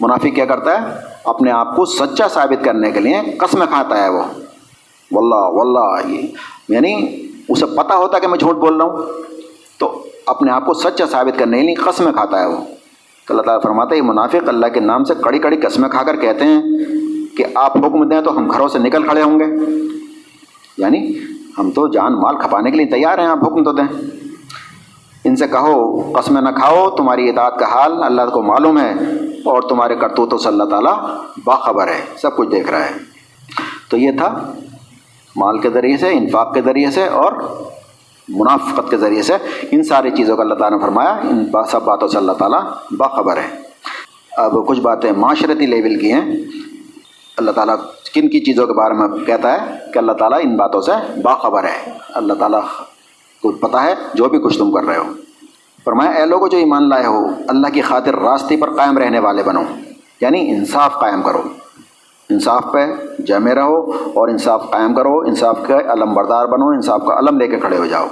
منافق کیا کرتا ہے؟ اپنے آپ کو سچا ثابت کرنے کے لیے قسمیں کھاتا ہے وہ۔ واللہ واللہ یعنی اسے پتہ ہوتا ہے کہ میں جھوٹ بول رہا ہوں۔ تو اپنے آپ کو سچا ثابت کرنے کے لیے قسمیں کھاتا ہے وہ۔ تو اللہ تعالیٰ فرماتا ہے، یہ منافق اللہ کے نام سے کڑی کڑی قسمیں کھا کر کہتے ہیں کہ آپ حکم دیں تو ہم گھروں سے نکل کھڑے ہوں گے۔ یعنی ہم تو جان مال کھپانے کے لیے تیار ہیں، آپ حکم تو دیں۔ ان سے کہو قسم نہ کھاؤ، تمہاری اطاعت کا حال اللہ کو معلوم ہے۔ اور تمہارے کرتوتوں سے اللہ تعالیٰ باخبر ہے، سب کچھ دیکھ رہا ہے۔ تو یہ تھا مال کے ذریعے سے، انفاق کے ذریعے سے اور منافقت کے ذریعے سے۔ ان ساری چیزوں کا اللہ تعالیٰ نے فرمایا، ان سب باتوں سے اللہ تعالیٰ باخبر ہے۔ اب کچھ باتیں معاشرتی لیول کی ہیں۔ اللہ تعالیٰ کن کی چیزوں کے بارے میں کہتا ہے کہ اللہ تعالیٰ ان باتوں سے باخبر ہے۔ اللہ تعالیٰ کو پتہ ہے جو بھی کچھ تم کر رہے ہو۔ فرمایا، اے لوگوں جو ایمان لائے ہو، اللہ کی خاطر راستے پر قائم رہنے والے بنو یعنی انصاف قائم کرو۔ انصاف پہ جمع رہو اور انصاف قائم کرو، انصاف کے علم بردار بنو، انصاف کا علم لے کے کھڑے ہو جاؤ۔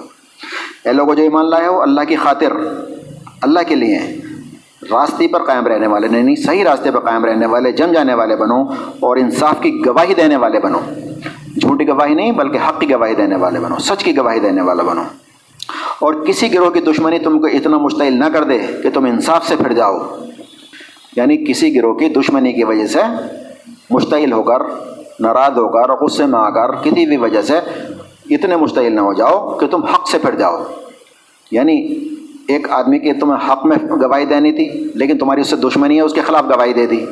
اے لوگوں جو ایمان لائے ہو، اللہ کی خاطر، اللہ کے لیے راستے پر قائم رہنے والے نہیں صحیح راستے پر قائم رہنے والے، جم جانے والے بنو اور انصاف کی گواہی دینے والے بنو۔ جھوٹی گواہی نہیں، بلکہ حق کی گواہی دینے والے بنو، سچ کی گواہی دینے والا بنو۔ اور کسی گروہ کی دشمنی تم کو اتنا مشتعل نہ کر دے کہ تم انصاف سے پھر جاؤ۔ یعنی کسی گروہ کی دشمنی کی وجہ سے مشتعل ہو کر، ناراض ہو کر، غصے میں آ کر، کسی بھی وجہ سے اتنے مشتعل نہ ہو جاؤ کہ تم حق سے پھر جاؤ۔ یعنی ایک آدمی کی تمہیں حق میں گواہی دینی تھی، لیکن تمہاری اس سے دشمنی ہے، اس کے خلاف گواہی دے دی۔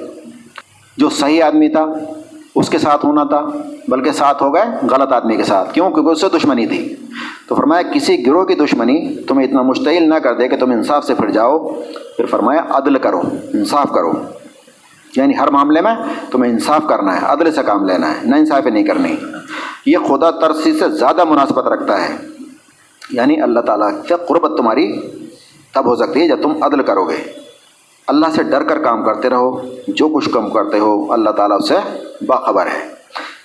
جو صحیح آدمی تھا اس کے ساتھ ہونا تھا، بلکہ ساتھ ہو گئے غلط آدمی کے ساتھ، کیوں؟ کیونکہ اس سے دشمنی تھی۔ تو فرمایا، کسی گروہ کی دشمنی تمہیں اتنا مشتعل نہ کر دے کہ تم انصاف سے پھر جاؤ۔ پھر فرمایا، عدل کرو، انصاف کرو۔ یعنی ہر معاملے میں تمہیں انصاف کرنا ہے، عدل سے کام لینا ہے، نہ انصافی نہیں کرنی۔ یہ خدا ترسی سے زیادہ مناسبت رکھتا ہے۔ یعنی اللہ تعالیٰ سے قربت تمہاری تب ہو سکتی ہے جب تم عدل کرو گے۔ اللہ سے ڈر کر کام کرتے رہو، جو کچھ کم کرتے ہو، اللہ تعالیٰ اس سے باخبر ہے۔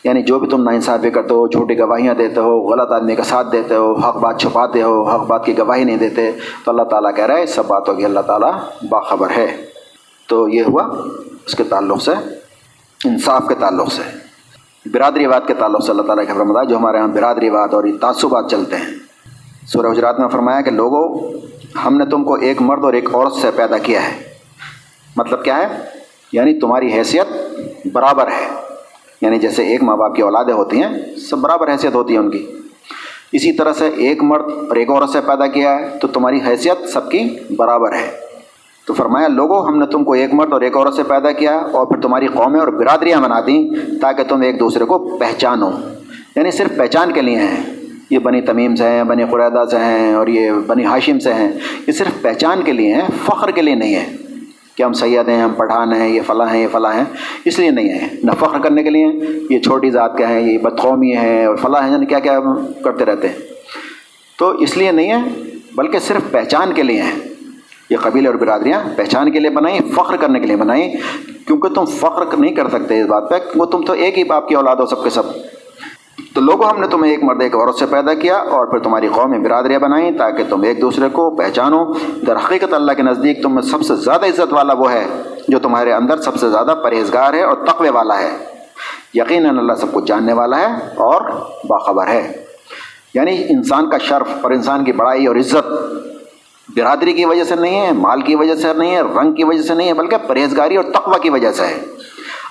یعنی جو بھی تم نا انصافی کرتے ہو، جھوٹی گواہیاں دیتے ہو، غلط آدمی کا ساتھ دیتے ہو، حق بات چھپاتے ہو، حق بات کی گواہی نہیں دیتے، تو اللہ تعالیٰ کہہ رہا ہے سب باتوں کی اللہ تعالیٰ باخبر ہے۔ تو یہ ہوا اس کے تعلق سے، انصاف کے تعلق سے۔ برادری واد کے تعلق سے اللہ تعالیٰ کے فرمایا جو ہمارے یہاں برادری واد اور تعصبات چلتے ہیں۔ سورہ حجرات میں فرمایا کہ لوگوں ہم نے تم کو ایک مرد اور ایک عورت سے پیدا کیا ہے۔ مطلب کیا ہے؟ یعنی تمہاری حیثیت برابر ہے۔ یعنی جیسے ایک ماں باپ کی اولادیں ہوتی ہیں، سب برابر حیثیت ہوتی ہے ان کی۔ اسی طرح سے ایک مرد اور ایک عورت سے پیدا کیا ہے، تو تمہاری حیثیت سب کی برابر ہے۔ تو فرمایا لوگوں ہم نے تم کو ایک مرد اور ایک عورت سے پیدا کیا اور پھر تمہاری قومیں اور برادریاں بنا دیں تاکہ تم ایک دوسرے کو پہچانو۔ یعنی صرف پہچان کے لیے ہیں۔ یہ بنی تمیم سے ہیں، بنی قریدہ سے ہیں اور یہ بنی ہاشم سے ہیں۔ یہ صرف پہچان کے لیے ہیں، فخر کے لیے نہیں ہے کہ ہم سید ہیں، ہم پٹھان ہیں، یہ فلاں ہیں، یہ فلاں ہیں۔ اس لیے نہیں ہیں۔ نہ فخر کرنے کے لیے، یہ چھوٹی ذات کے ہیں، یہ بدقومی ہیں اور فلاں ہیں یعنی کیا کیا کرتے رہتے ہیں۔ تو اس لیے نہیں ہے بلکہ صرف پہچان کے لیے ہیں۔ یہ قبیلے اور برادریاں پہچان کے لیے بنائیں، فخر کرنے کے لیے بنائیں۔ کیونکہ تم فخر نہیں کر سکتے اس بات پہ، وہ تم تو ایک ہی باپ کی اولاد ہو، سب کے سب۔ تو لوگوں، ہم نے تمہیں ایک مرد، ایک عورت سے پیدا کیا اور پھر تمہاری قومی برادریاں بنائیں تاکہ تم ایک دوسرے کو پہچانو۔ در حقیقت اللہ کے نزدیک تم میں سب سے زیادہ عزت والا وہ ہے جو تمہارے اندر سب سے زیادہ پرہیزگار ہے اور تقوی والا ہے۔ یقیناً اللہ سب کچھ جاننے والا ہے اور باخبر ہے۔ یعنی انسان کا شرف اور انسان کی بڑائی اور عزت برادری کی وجہ سے نہیں ہے، مال کی وجہ سے نہیں ہے، رنگ کی وجہ سے نہیں ہے، بلکہ پرہیزگاری اور تقوی کی وجہ سے ہے۔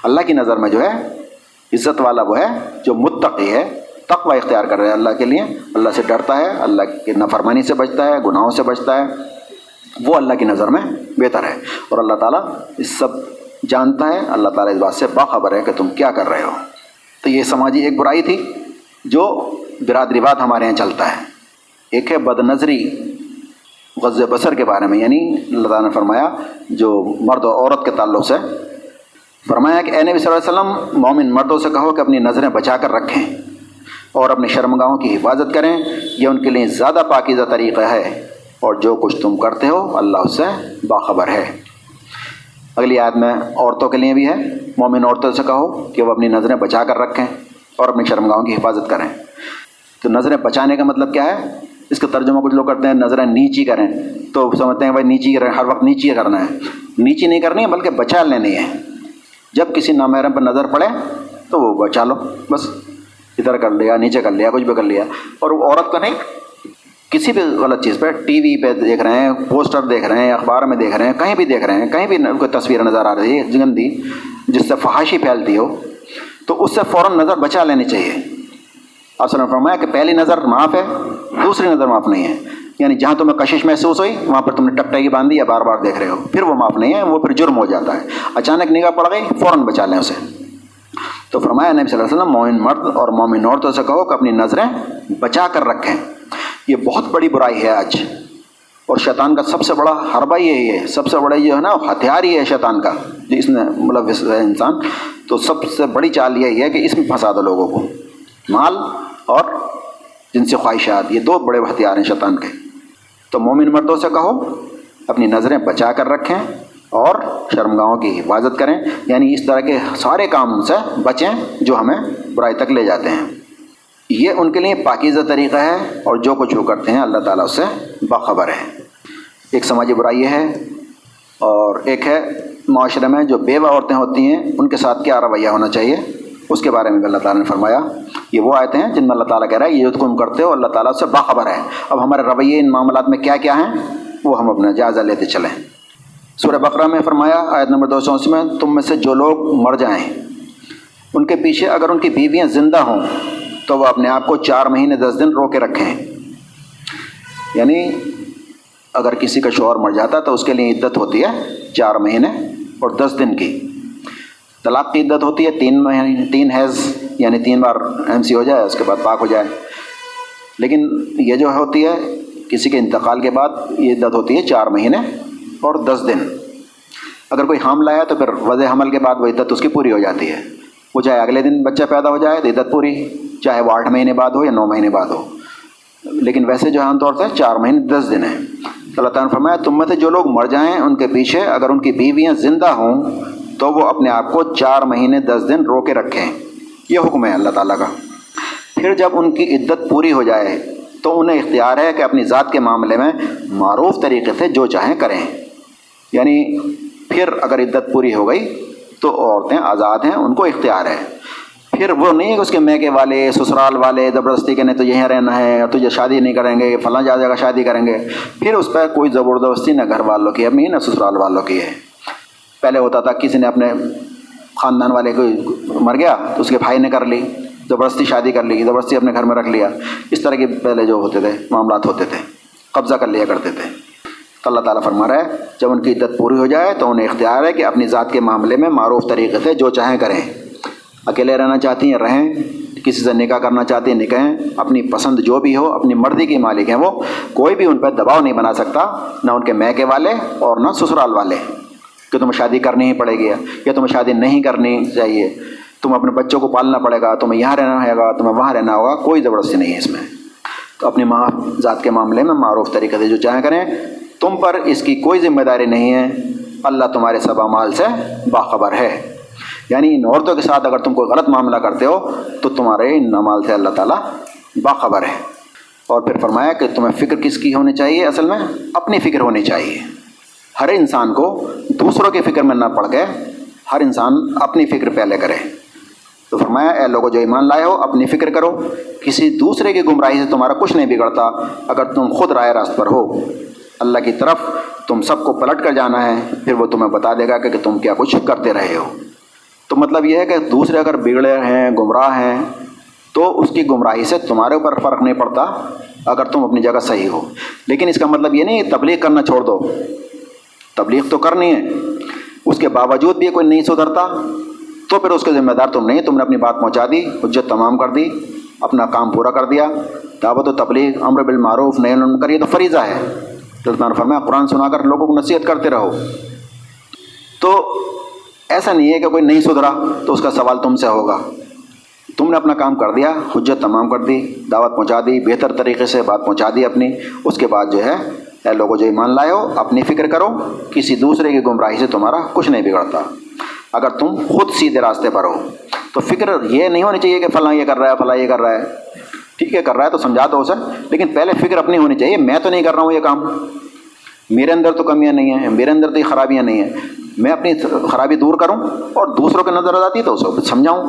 اللہ کی نظر میں جو ہے عزت والا وہ ہے جو متقی ہے، تقوی اختیار کر رہے ہیں اللہ کے لیے۔ اللہ سے ڈرتا ہے، اللہ کی نفرمانی سے بچتا ہے، گناہوں سے بچتا ہے۔ وہ اللہ کی نظر میں بہتر ہے۔ اور اللہ تعالیٰ اس سب جانتا ہے۔ اللہ تعالیٰ اس بات سے باخبر ہے کہ تم کیا کر رہے ہو۔ تو یہ سماجی ایک برائی تھی جو برادری بات ہمارے یہاں چلتا ہے۔ ایک ہے بد نظری غز بسر کے بارے میں یعنی اللہ تعالیٰ نے فرمایا جو مرد و عورت کے تعلق سے فرمایا کہ اے نبی صلی اللہ علیہ وسلم، مومن مردوں سے کہو کہ اپنی نظریں بچا کر رکھیں اور اپنی شرمگاہوں کی حفاظت کریں، یہ ان کے لیے زیادہ پاکیزہ طریقہ ہے۔ اور جو کچھ تم کرتے ہو، اللہ اس سے باخبر ہے۔ اگلی آیت میں عورتوں کے لیے بھی ہے۔ مومن عورتوں سے کہو کہ وہ اپنی نظریں بچا کر رکھیں اور اپنی شرمگاہوں کی حفاظت کریں۔ تو نظریں بچانے کا مطلب کیا ہے؟ اس کا ترجمہ کچھ لوگ کرتے ہیں، نظریں نیچی کریں۔ تو سمجھتے ہیں، بھائی، نیچی کریں، ہر وقت نیچی کرنا ہے۔ نیچی نہیں کرنی ہے، بلکہ بچا لینی ہے جب کسی نامحرم پر نظر پڑے تو وہ بچا لو، بس ادھر کر لیا، نیچے کر لیا، کچھ بھی کر لیا۔ اور وہ عورت کا نہیں، کسی بھی غلط چیز پہ، ٹی وی پہ دیکھ رہے ہیں، پوسٹر دیکھ رہے ہیں، اخبار میں دیکھ رہے ہیں، کہیں بھی دیکھ رہے ہیں، کہیں بھی کوئی تصویر نظر آ رہی ہے جگندی جس سے فحاشی پھیلتی ہو، تو اس سے فوراً نظر بچا لینی چاہیے۔ آپ نے فرمایا کہ پہلی نظر معاف ہے، دوسری نظر معاف نہیں ہے۔ یعنی جہاں تمہیں کشش محسوس ہوئی، وہاں پر تم نے ٹکٹائی باندھی یا بار بار دیکھ رہے ہو۔ پھر وہ معاف نہیں ہے، وہ پھر جرم ہو جاتا ہے۔ اچانک نگاہ پڑ گئی، فوراً بچا لیں اسے۔ تو فرمایا، نبی صلی اللہ علیہ وسلم، مومن مرد اور مومن عورتوں سے کہو کہ اپنی نظریں بچا کر رکھیں۔ یہ بہت بڑی برائی ہے آج۔ اور شیطان کا سب سے بڑا حربہ یہی ہے، سب سے بڑا یہ ہے نا، ہتھیار ہی ہے شیطان کا جس نے ملوث ہے انسان۔ تو سب سے بڑی چال یہی ہے کہ اس میں پھنسا دو لوگوں کو، مال اور جن سے خواہشات۔ یہ دو بڑے ہتھیار ہیں شیطان کے۔ تو مومن مردوں سے کہو، اپنی نظریں بچا کر رکھیں اور شرمگاہوں کی حفاظت کریں۔ یعنی اس طرح کے سارے کام سے بچیں جو ہمیں برائی تک لے جاتے ہیں۔ یہ ان کے لیے پاکیزہ طریقہ ہے اور جو کچھ وہ کرتے ہیں، اللہ تعالیٰ اس سے باخبر ہے ایک سماجی برائی ہے اور ایک ہے معاشرے میں جو بیوہ عورتیں ہوتی ہیں، ان کے ساتھ کیا رویہ ہونا چاہیے؟ اس کے بارے میں بھی اللہ تعالیٰ نے فرمایا، یہ وہ آیتیں ہیں جن میں اللہ تعالیٰ کہہ رہا ہے یہ جو تم کرتے ہو، اللہ تعالیٰ سے باخبر ہے۔ اب ہمارے رویے ان معاملات میں کیا کیا ہیں، وہ ہم اپنا جائزہ لیتے چلیں۔ سورہ بقرہ میں فرمایا، آیت نمبر دو سو میں، تم میں سے جو لوگ مر جائیں، ان کے پیچھے اگر ان کی بیویاں زندہ ہوں، تو وہ اپنے آپ کو چار مہینے دس دن رو کے رکھیں۔ یعنی اگر کسی کا شوہر مر جاتا تو اس کے لیے عدت ہوتی ہے چار مہینے اور دس دن کی۔ طلاق کی عدت ہوتی ہے، تین مہینے تین حیض یعنی تین بار ایم سی ہو جائے، اس کے بعد پاک ہو جائے۔ لیکن یہ جو ہوتی ہے، کسی کے انتقال کے بعد یہ عدت ہوتی ہے چار مہینے اور دس دن۔ اگر کوئی حاملہ ہے تو پھر وضع حمل کے بعد وہ عدت اس کی پوری ہو جاتی ہے۔ وہ چاہے اگلے دن بچہ پیدا ہو جائے تو عدت پوری، چاہے وہ آٹھ مہینے بعد ہو یا نو مہینے بعد ہو۔ لیکن ویسے جو عام طور سے چار مہینے، دس دن ہیں۔ اللہ تعالیٰ نے فرمایا، تم میں سے جو لوگ مر جائیں، ان کے پیچھے اگر ان کی بیویاں زندہ ہوں تو وہ اپنے آپ کو چار مہینے دس دن رو کے رکھیں۔ یہ حکم ہے اللہ تعالیٰ کا۔ پھر جب ان کی عدت پوری ہو جائے تو انہیں اختیار ہے کہ اپنی ذات کے معاملے میں معروف طریقے سے جو چاہیں کریں۔ یعنی پھر اگر عدت پوری ہو گئی تو عورتیں آزاد ہیں، ان کو اختیار ہے۔ پھر وہ نہیں کہ اس کے میکے والے، سسرال والے، زبردستی کے تو یہیں رہنا ہے تجھے شادی نہیں کریں گے، فلاں جا جگہ شادی کریں گے۔ پھر اس پہ کوئی زبردستی نہ گھر والوں کی اپنی نہ سسرال والوں کی ہے۔ پہلے ہوتا تھا کسی نے اپنے خاندان والے کو مر گیا تو اس کے بھائی نے کر لی، زبردستی شادی کر لی، زبردستی اپنے گھر میں رکھ لیا۔ اس طرح کے پہلے جو ہوتے تھے، معاملات ہوتے تھے، قبضہ کر لیا کرتے تھے۔ تو اللہ تعالیٰ فرما رہا ہے، جب ان کی عدت پوری ہو جائے تو انہیں اختیار ہے کہ اپنی ذات کے معاملے میں معروف طریقے سے جو چاہیں کریں۔ اکیلے رہنا چاہتی ہیں، رہیں۔ کسی سے نکاح کرنا چاہتی ہیں نکہیں اپنی پسند جو بھی ہو، اپنی مرضی کی مالک ہیں وہ، کوئی بھی ان پہ دباؤ نہیں بنا سکتا، نہ ان کے میکے والے اور نہ سسرال والے۔ کہ تمہیں شادی کرنی ہی پڑے گی یا تمہیں شادی نہیں کرنی چاہیے۔ تم اپنے بچوں کو پالنا پڑے گا، تمہیں یہاں رہنا رہے گا تمہیں وہاں رہنا ہوگا، کوئی زبردستی نہیں ہے اس میں۔ تو اپنی ماں ذات کے معاملے میں معروف طریقے سے جو چاہیں کریں، تم پر اس کی کوئی ذمہ داری نہیں ہے۔ اللہ تمہارے سب مال سے باخبر ہے۔ یعنی ان عورتوں کے ساتھ اگر تم کوئی غلط معاملہ کرتے ہو، تو تمہارے ان نمال سے اللہ تعالیٰ باخبر ہے۔ اور پھر فرمایا کہ تمہیں فکر کس کی ہونی چاہیے؟ اصل میں اپنی فکر ہونی چاہیے۔ ہر انسان کو دوسروں کی فکر میں نہ پڑ کے ہر انسان اپنی فکر پہلے کرے۔ تو فرمایا، اے لوگوں جو ایمان لائے ہو، اپنی فکر کرو۔ کسی دوسرے کی گمراہی سے تمہارا کچھ نہیں بگڑتا۔ اگر تم خود رائے راست پر ہو، اللہ کی طرف تم سب کو پلٹ کر جانا ہے، پھر وہ تمہیں بتا دے گا کہ تم کیا کچھ کرتے رہے ہو۔ تو مطلب یہ ہے کہ دوسرے اگر بگڑے ہیں، گمراہ ہیں، تو اس کی گمراہی سے تمہارے اوپر فرق نہیں پڑتا، اگر تم اپنی جگہ صحیح ہو۔ لیکن اس کا مطلب یہ نہیں تبلیغ کرنا چھوڑ دو۔ تبلیغ تو کرنی ہے۔ اس کے باوجود بھی کوئی نہیں سدھرتا، تو پھر اس کے ذمہ دار تم نہیں، تم نے اپنی بات پہنچا دی، حجت تمام کر دی، اپنا کام پورا کر دیا۔ دعوت و تبلیغ، امر بالمعروف نئے کریے تو فریضہ ہے۔ تو فرمایا، قرآن سنا کر لوگوں کو نصیحت کرتے رہو۔ تو ایسا نہیں ہے کہ کوئی نہیں سدھرا، تو اس کا سوال تم سے ہوگا۔ تم نے اپنا کام کر دیا، حجت تمام کر دی، دعوت پہنچا دی، بہتر طریقے سے بات پہنچا دی اپنی۔ اس کے بعد جو ہے اے لوگوں جو ایمان لائے ہو اپنی فکر کرو، کسی دوسرے کی گمراہی سے تمہارا کچھ نہیں بگڑتا۔ اگر تم خود سیدھے راستے پر ہو، تو فکر یہ نہیں ہونی چاہیے کہ فلاں یہ کر رہا ہے، فلاں یہ کر رہا ہے۔ ٹھیک ہے، کر رہا ہے تو سمجھا دو اسے، لیکن پہلے فکر اپنی ہونی چاہیے، میں تو نہیں کر رہا ہوں یہ کام۔ میرے اندر تو کمیاں نہیں ہیں، میرے اندر تو یہ خرابیاں نہیں ہیں۔ میں اپنی خرابی دور کروں اور دوسروں کے نظر آتی تو اس کو سمجھاؤں۔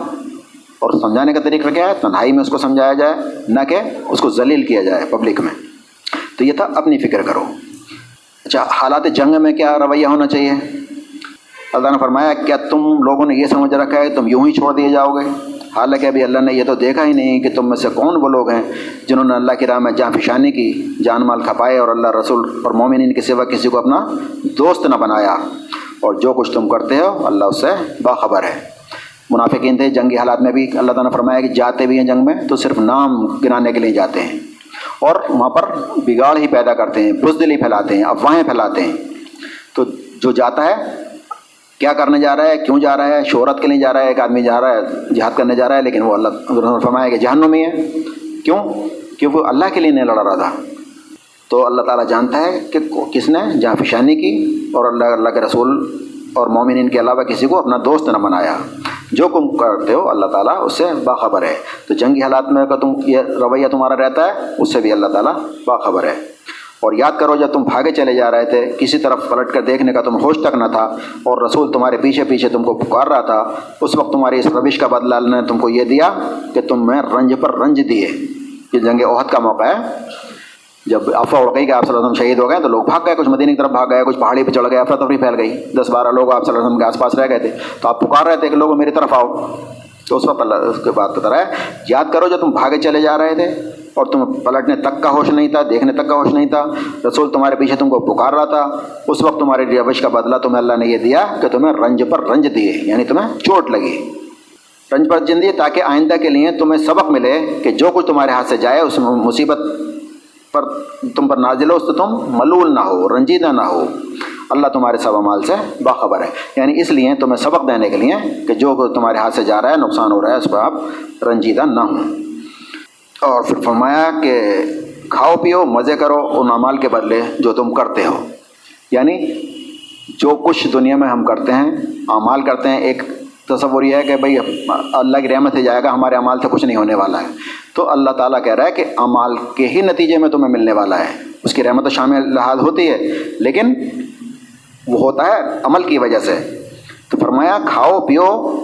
اور سمجھانے کا طریقہ کیا ہے؟ تنہائی میں اس کو سمجھایا جائے، نہ کہ اس کو ذلیل کیا جائے پبلک میں۔ تو یہ تھا اپنی فکر کرو۔ اچھا حالات جنگ میں کیا رویہ ہونا چاہیے؟ اللہ نے فرمایا، کیا تم لوگوں نے یہ سمجھ رکھا ہے، تم یوں ہی چھوڑ دیے جاؤ گے؟ حالانکہ ابھی اللہ نے یہ تو دیکھا ہی نہیں کہ تم میں سے کون وہ لوگ ہیں جنہوں نے اللہ کی راہ میں جان فشانی کی، جان مال کھپائے اور اللہ رسول اور مومنین کے سوا کسی کو اپنا دوست نہ بنایا۔ اور جو کچھ تم کرتے ہو، اللہ اس سے باخبر ہے۔ منافقین تھے جنگی حالات میں بھی، اللہ تعالیٰ نے فرمایا کہ جاتے بھی ہیں جنگ میں تو صرف نام گنانے کے لیے جاتے ہیں۔ اور وہاں پر بگاڑ ہی پیدا کرتے ہیں، بزدلی پھیلاتے ہیں، افواہیں پھیلاتے ہیں۔ تو جو جاتا ہے، کیا کرنے جا رہا ہے، کیوں جا رہا ہے، شہرت کے لیے جا رہا ہے، ایک آدمی جا رہا ہے، جہاد کرنے جا رہا ہے، لیکن وہ اللہ فرمایا کہ جہنم میں ہے۔ کیوں؟ کہ وہ اللہ کے لیے نہیں لڑ رہا تھا۔ تو اللہ تعالیٰ جانتا ہے کہ کس نے جہاں فشانی کی اور اللہ اللہ کے رسول اور مومن کے علاوہ کسی کو اپنا دوست نہ بنایا۔ جو تم کرتے ہو، اللہ تعالیٰ اس سے باخبر ہے۔ تو جنگی حالات میں اگر تم یہ رویہ تمہارا رہتا ہے، اس سے بھی اللہ تعالیٰ باخبر ہے۔ اور یاد کرو، جب تم بھاگے چلے جا رہے تھے، کسی طرف پلٹ کر دیکھنے کا تم ہوش تک نہ تھا اور رسول تمہارے پیچھے پیچھے تم کو پکار رہا تھا، اس وقت تمہاری اس روش کا بدلہ نے تم کو یہ دیا کہ تم میں رنج پر رنج دیے۔ یہ جنگ عہد کا موقع ہے۔ جب افواہ اڑ گئی کہ آپ صلی اللہ علیہ وسلم شہید ہو گئے تو لوگ بھاگ گئے، کچھ مدینہ کی طرف بھاگ گئے، کچھ پہاڑی پہ چڑھ گئے افراتفری پھیل گئی۔ دس بارہ لوگ آپ صلی اللہ علیہ وسلم کے آس پاس رہ گئے تھے۔ تو آپ پکار رہے تھے کہ لوگ میری طرف آؤ۔ تو اس وقت اللہ اس کے بعد بتا رہا ہے، یاد کرو جو تم بھاگے چلے جا رہے تھے اور تم پلٹنے تک کا ہوش نہیں تھا، دیکھنے تک کا ہوش نہیں تھا، رسول تمہارے پیچھے تم کو پکار رہا تھا، اس وقت تمہارے روش کا بدلہ تمہیں اللہ نے یہ دیا کہ تمہیں رنج پر رنج دیے یعنی تمہیں چوٹ لگی۔ رنج پر جن دیے تاکہ آئندہ کے لیے تمہیں سبق ملے کہ جو کچھ تمہارے ہاتھ سے جائے، اس میں مصیبت پر تم پر نازل ہو اس تو تم ملول نہ ہو، رنجیدہ نہ ہو۔ اللہ تمہارے سب عمال سے باخبر ہے۔ یعنی اس لیے تمہیں سبق دینے کے لیے کہ جو تمہارے ہاتھ سے جا رہا ہے، نقصان ہو رہا ہے، اس پہ آپ رنجیدہ نہ ہوں۔ اور پھر فرمایا کہ کھاؤ، پیو، مزے کرو، ان اعمال کے بدلے جو تم کرتے ہو۔ یعنی جو کچھ دنیا میں ہم کرتے ہیں، اعمال کرتے ہیں، ایک تصور یہ ہے کہ بھئی اللہ کی رحمت سے جائے گا، ہمارے اعمال سے کچھ نہیں ہونے والا ہے۔ تو اللہ تعالیٰ کہہ رہا ہے کہ اعمال کے ہی نتیجے میں تمہیں ملنے والا ہے۔ اس کی رحمت و شامل لحاظ ہوتی ہے، لیکن وہ ہوتا ہے عمل کی وجہ سے۔ تو فرمایا، کھاؤ، پیو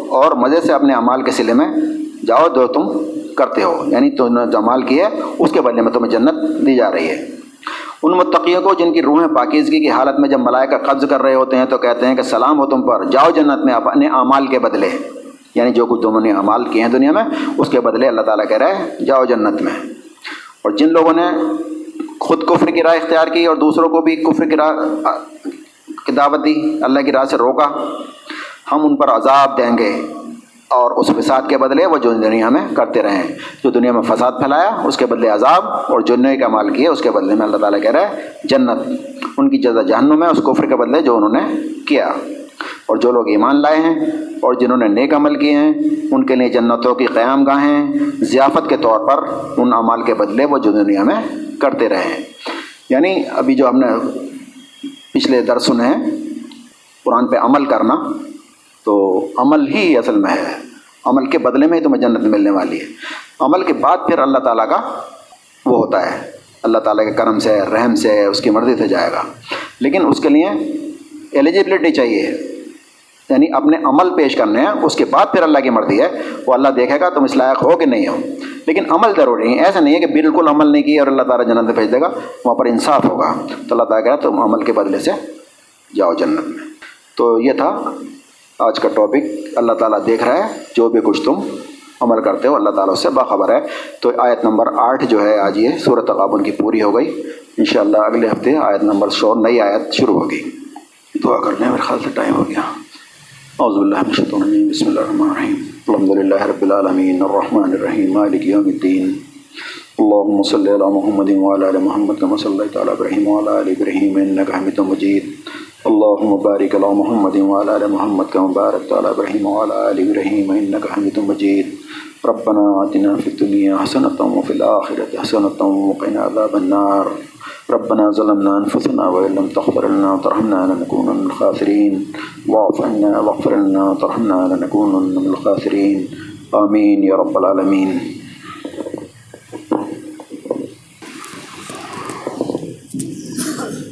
اور مزے سے اپنے اعمال کے سلے میں جاؤ جو تم کرتے ہو۔ یعنی تم نے جو عمال کی ہے، اس کے بدلے میں تمہیں جنت دی جا رہی ہے۔ ان متقیوں کو جن کی روحیں پاکیزگی کی حالت میں جب ملائکہ قبض کر رہے ہوتے ہیں تو کہتے ہیں کہ سلام ہو تم پر، جاؤ جنت میں اپنے اعمال کے بدلے۔ یعنی جو کچھ تم نے اعمال کیے ہیں دنیا میں، اس کے بدلے اللہ تعالیٰ کہہ رہے ہیں جاؤ جنت میں۔ اور جن لوگوں نے خود کفر کی راہ اختیار کی اور دوسروں کو بھی کفر کی راہ کی دعوت دی، اللہ کی راہ سے روکا، ہم ان پر عذاب دیں گے۔ اور اس فساد کے بدلے وہ جو دنیا میں کرتے رہیں جو دنیا میں فساد پھیلایا، اس کے بدلے عذاب اور جو نئے کا مال کیے، اس کے بدلے میں اللہ تعالیٰ کہہ رہا ہے، جنت۔ ان کی جزا جہنم ہے، اس کفر کے بدلے جو انہوں نے کیا۔ اور جو لوگ ایمان لائے ہیں اور جنہوں نے نیک عمل کیے ہیں، ان کے لیے جنتوں کی قیام گاہیں ضیافت کے طور پر ان اعمال کے بدلے وہ جو دنیا میں کرتے رہے ہیں۔ یعنی ابھی جو ہم نے پچھلے در سنے ہیں، قرآن پہ عمل کرنا تو عمل ہی اصل میں ہے۔ عمل کے بدلے میں ہی تمہیں جنت ملنے والی ہے۔ عمل کے بعد پھر اللہ تعالیٰ کا وہ ہوتا ہے۔ اللہ تعالیٰ کے کرم سے، رحم سے، اس کی مرضی سے جائے گا۔ لیکن اس کے لیے ایلیجبلٹی چاہیے۔ یعنی اپنے عمل پیش کرنے ہیں، اس کے بعد پھر اللہ کی مرضی ہے، وہ اللہ دیکھے گا تم اس لائق ہو کہ نہیں ہو۔ لیکن عمل ضروری نہیں ایسا نہیں ہے کہ بالکل عمل نہیں کی اور اللہ تعالیٰ جنت بھیج دے گا، وہاں پر انصاف ہوگا۔ تو اللہ تعالیٰ کہا تم عمل کے بدلے سے جاؤ جنت میں۔ تو یہ تھا آج کا ٹاپک۔ اللہ تعالیٰ دیکھ رہا ہے، جو بھی کچھ تم عمل کرتے ہو، اللہ تعالیٰ اس سے باخبر ہے۔ تو آیت نمبر آٹھ جو ہے، آج یہ صورت تقابن کی پوری ہو گئی۔ انشاءاللہ اگلے ہفتے آیت نمبر سو نئی آیت شروع ہوگی۔ دعا کرنے میرے خیال سے ٹائم ہو گیا۔ اعوذ باللہ من الشیطان الرجیم بسم اللہ الرحمن الرحیم الحمد للہ رب العالمین الرحمن الرحیم مالک یوم الدین اللهم صل على محمد وعلى ال محمد كما صليت على ابراهيم وعلى ال ابراهيم انك حميد مجيد. اللهم بارك على محمد وعلى ال محمد كما باركت على ابراهيم وعلى ال ابراهيم انك حميد مجيد. ربنا آتنا في الدنيا حسنة وفي الآخرة حسنة وقنا عذاب النار. ربنا ظلمنا انفسنا وان لم تغفر لنا وترحمنا لنكونن من الخاسرين واعف عنا واغفر لنا وترحمنا لنكونن من الخاسرين. آمين يا رب العالمين.